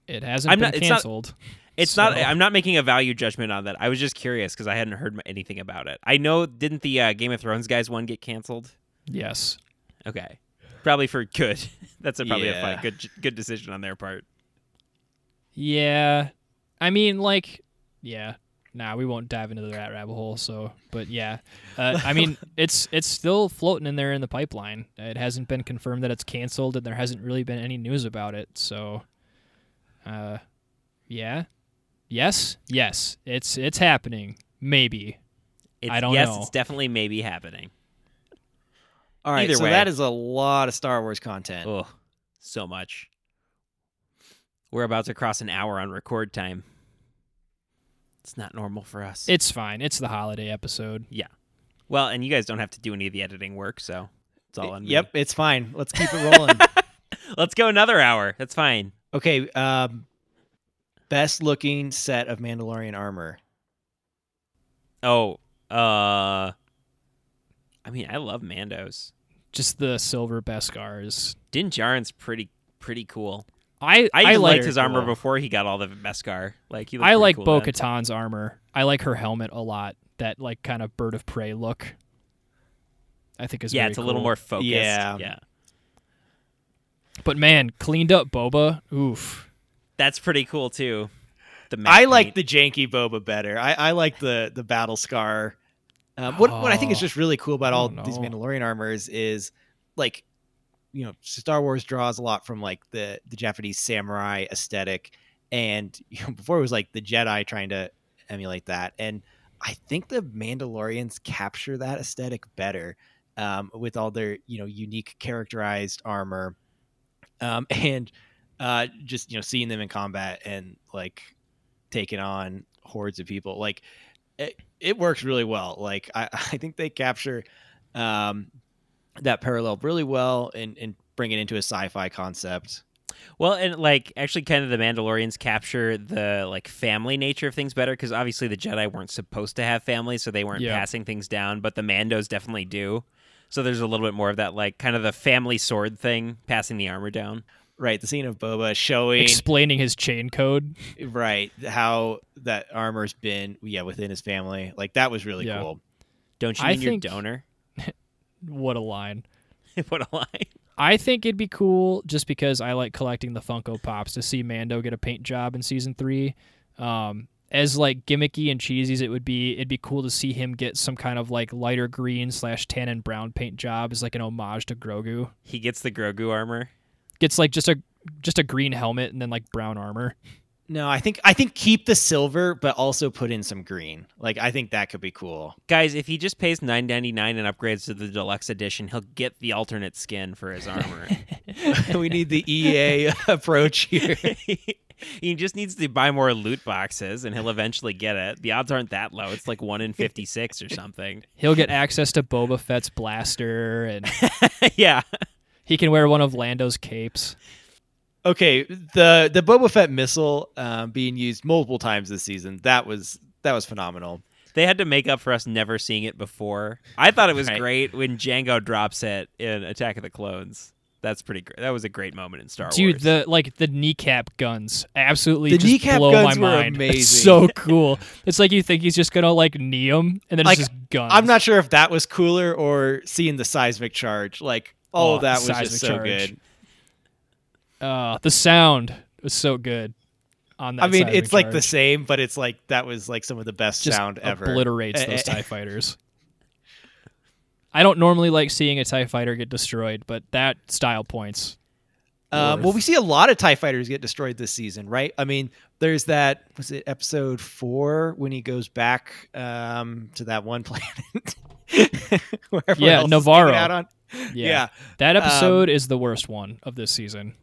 It hasn't I'm been not- it's not- canceled. It's So- not. I'm not making a value judgment on that. I was just curious because I hadn't heard anything about it. I know. Didn't the uh, Game of Thrones guys one get canceled? yes. Okay, probably for good. That's a, probably a fine, good good decision on their part. Yeah. I mean, like, yeah. Nah, we won't dive into the rat rabbit hole. So, but yeah, uh, I mean, it's it's still floating in there in the pipeline. It hasn't been confirmed that it's canceled, and there hasn't really been any news about it. So, uh, yeah, yes, yes, it's it's happening. Maybe. It's, I don't yes, know. it's definitely maybe happening. All right. Either so way. that is a lot of Star Wars content. Oh, so much. We're about to cross an hour on record time. It's not normal for us. It's fine. It's the holiday episode. Yeah. Well, and you guys don't have to do any of the editing work, so it's all on me. Yep, it's fine. Let's keep it rolling. Let's go another hour. That's fine. okay. Um, best looking set of Mandalorian armor. Oh, uh, I mean, I love Mandos. Just the silver Beskars. Din Djarin's pretty pretty cool. I I, I, liked his armor cool. before he got all the Beskar. Like he looked I like cool Bo. Katan's armor. I like her helmet a lot. That like kind of bird of prey look. I think is Yeah, very it's a little more focused. Yeah. yeah. But man, cleaned up Boba. Oof. That's pretty cool too. The matte I like the janky Boba better. I, I like the the battle scar. Um, what what I think is Oh, just really cool about all I don't these. Mandalorian armors is like, you know, Star Wars draws a lot from like the the Japanese samurai aesthetic, and you know, before it was like the Jedi trying to emulate that, and I think the Mandalorians capture that aesthetic better um, with all their you know unique characterized armor, um, and uh, just you know seeing them in combat and like taking on hordes of people like it, it works really well like i, I think they capture um, that parallel really well and, and bring it into a sci-fi concept Well, and like actually, kind of the Mandalorians capture the like family nature of things better because obviously the Jedi weren't supposed to have families, so they weren't Yeah. passing things down, but the Mandos definitely do. So there's a little bit more of that like kind of the family sword thing, passing the armor down. right the scene of boba showing Explaining his chain code. right how that armor's been yeah within his family like that was really Yeah. cool Don't you I mean your think- donor? What a line. what a line! I think it'd be cool just because I like collecting the Funko Pops to see Mando get a paint job in season three. Um, as like gimmicky and cheesy as it would be, it'd be cool to see him get some kind of like lighter green slash tan and brown paint job as like an homage to Grogu. He gets the Grogu armor. Gets like just a just a green helmet and then like brown armor. no i think i think keep the silver but also put in some green like i think that could be cool Guys, if he just pays nine ninety nine and upgrades to the deluxe edition, he'll get the alternate skin for his armor. we need the ea approach here he just needs to buy more loot boxes and he'll eventually get it. The odds aren't that low. It's like 1 in 56 or something. He'll get access to Boba Fett's blaster and yeah. he can wear one of Lando's capes. Okay, the the Boba Fett missile um, being used multiple times this season that was that was phenomenal. They had to make up for us never seeing it before. I thought it was Right. great when Jango drops it in Attack of the Clones. That's pretty great. That was a great moment in Star Dude, Wars. Dude, the like the kneecap guns absolutely The just kneecap blow guns my were mind. It's amazing. so cool. It's like you think he's just gonna like knee him, and then Like, it's just guns. I'm not sure if that was cooler or seeing the seismic charge. Like all Oh, of that was just so charge. good. Uh, the sound was so good on that. I mean, seismic it's like the same, but it's like that was like some of the best just sound ever. obliterates those Tie Fighters. I don't normally like seeing a Tie Fighter get destroyed, but that style points. Um, well, we see a lot of Tie Fighters get destroyed this season, right? I mean, there's that was it episode four when he goes back um, to that one planet, Yeah, Nevarro. Yeah, yeah, that Um, episode is the worst one of this season.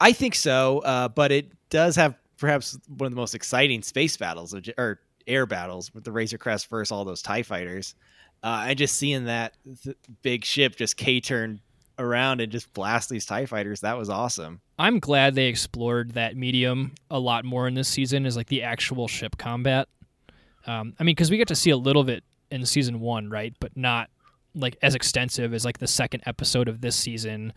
I think so, uh, but it does have perhaps one of the most exciting space battles or air battles with the Razor Crest versus all those Tie Fighters, uh, and just seeing that th- big ship just K turn around and just blast these Tie Fighters. That was awesome. I'm glad they explored that medium a lot more in this season, is like the actual ship combat. Um, I mean, because we get to see a little bit in season one, right? But not like as extensive as like the second episode of this season,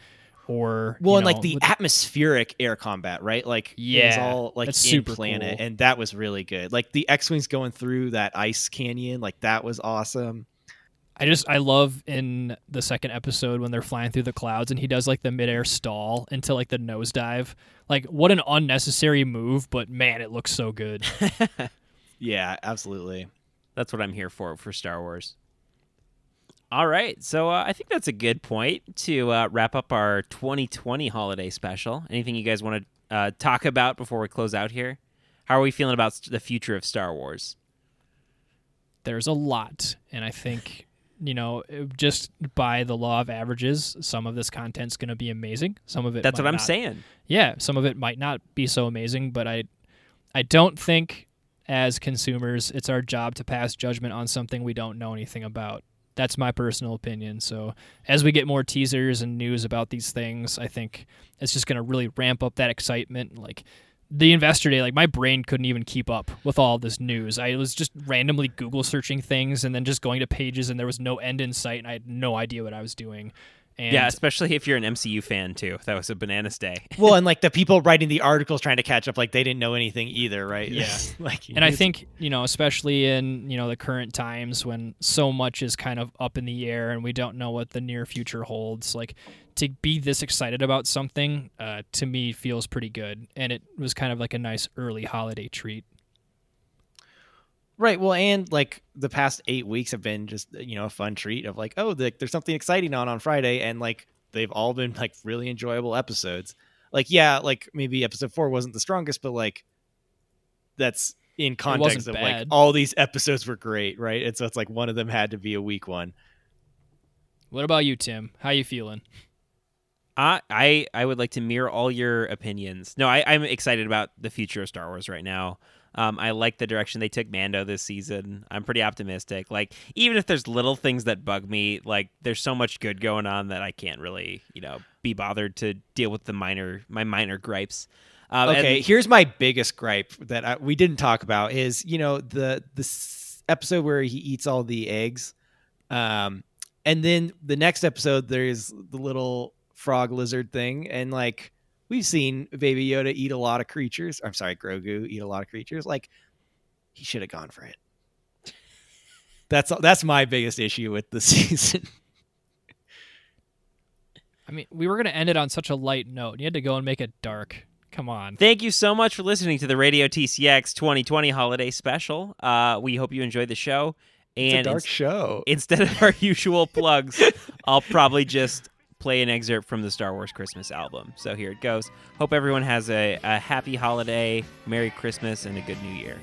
or Well, and like the with- atmospheric air combat, right? Like it was Yeah, all like that's in super planet, cool. and that was really good. Like the X-wings going through that ice canyon, like that was awesome. I just I love in the second episode when they're flying through the clouds and he does like the midair stall into like the nosedive. Like what an unnecessary move, but man, it looks so good. Yeah, absolutely. That's what I'm here for for Star Wars. All right, so uh, I think that's a good point to uh, wrap up our 2020 holiday special. Anything you guys want to uh, talk about before we close out here? How are we feeling about the future of Star Wars? There's a lot, and I think you know uh, just by the law of averages, some of this content's going to be amazing. Some of it That's might what I'm not. saying. yeah, some of it might not be so amazing, but I I don't think as consumers it's our job to pass judgment on something we don't know anything about. That's my personal opinion. So as we get more teasers and news about these things, I think it's just going to really ramp up that excitement. Like the investor day, like my brain couldn't even keep up with all this news. I was just randomly Google searching things and then just going to pages, and there was no end in sight, and I had no idea what I was doing. And yeah, especially if you're an MCU fan too. That was a bananas day. Well, and like the people writing the articles trying to catch up, like they didn't know anything either, right? Yeah. like, and I think you know, especially in you know the current times when so much is kind of up in the air and we don't know what the near future holds, like to be this excited about something, uh, to me feels pretty good, and it was kind of like a nice early holiday treat. Right. Well, and like the past eight weeks have been just you know a fun treat of like, oh, the, there's something exciting on on Friday, and like they've all been like really enjoyable episodes. Like, yeah, like maybe episode four wasn't the strongest, but like that's in context of wasn't like all these episodes were great, right? And so it's like one of them had to be a weak one. What about you, Tim? How you feeling? I I I would like to mirror all your opinions. No, I, I'm excited about the future of Star Wars right now. Um, I like the direction they took Mando this season. I'm pretty optimistic. Like even if there's little things that bug me, like there's so much good going on that I can't really, you know, be bothered to deal with the minor my minor gripes. Um, and- Okay, here's my biggest gripe that I, we didn't talk about is you know the the episode where he eats all the eggs, um, and then the next episode there's the little frog lizard thing, and like we've seen Baby Yoda eat a lot of creatures. I'm sorry, Grogu eat a lot of creatures. Like he should have gone for it. That's that's my biggest issue with the season. I mean, we were gonna end it on such a light note. You had to go and make it dark. Come on. Thank you so much for listening to the Radio TCX 2020 holiday special. Uh, we hope you enjoyed the show. It's a And dark ins- show. instead of our usual plugs, I'll probably just play an excerpt from the Star Wars Christmas album. So here it goes. Hope everyone has a, a happy holiday, Merry Christmas, and a good New Year.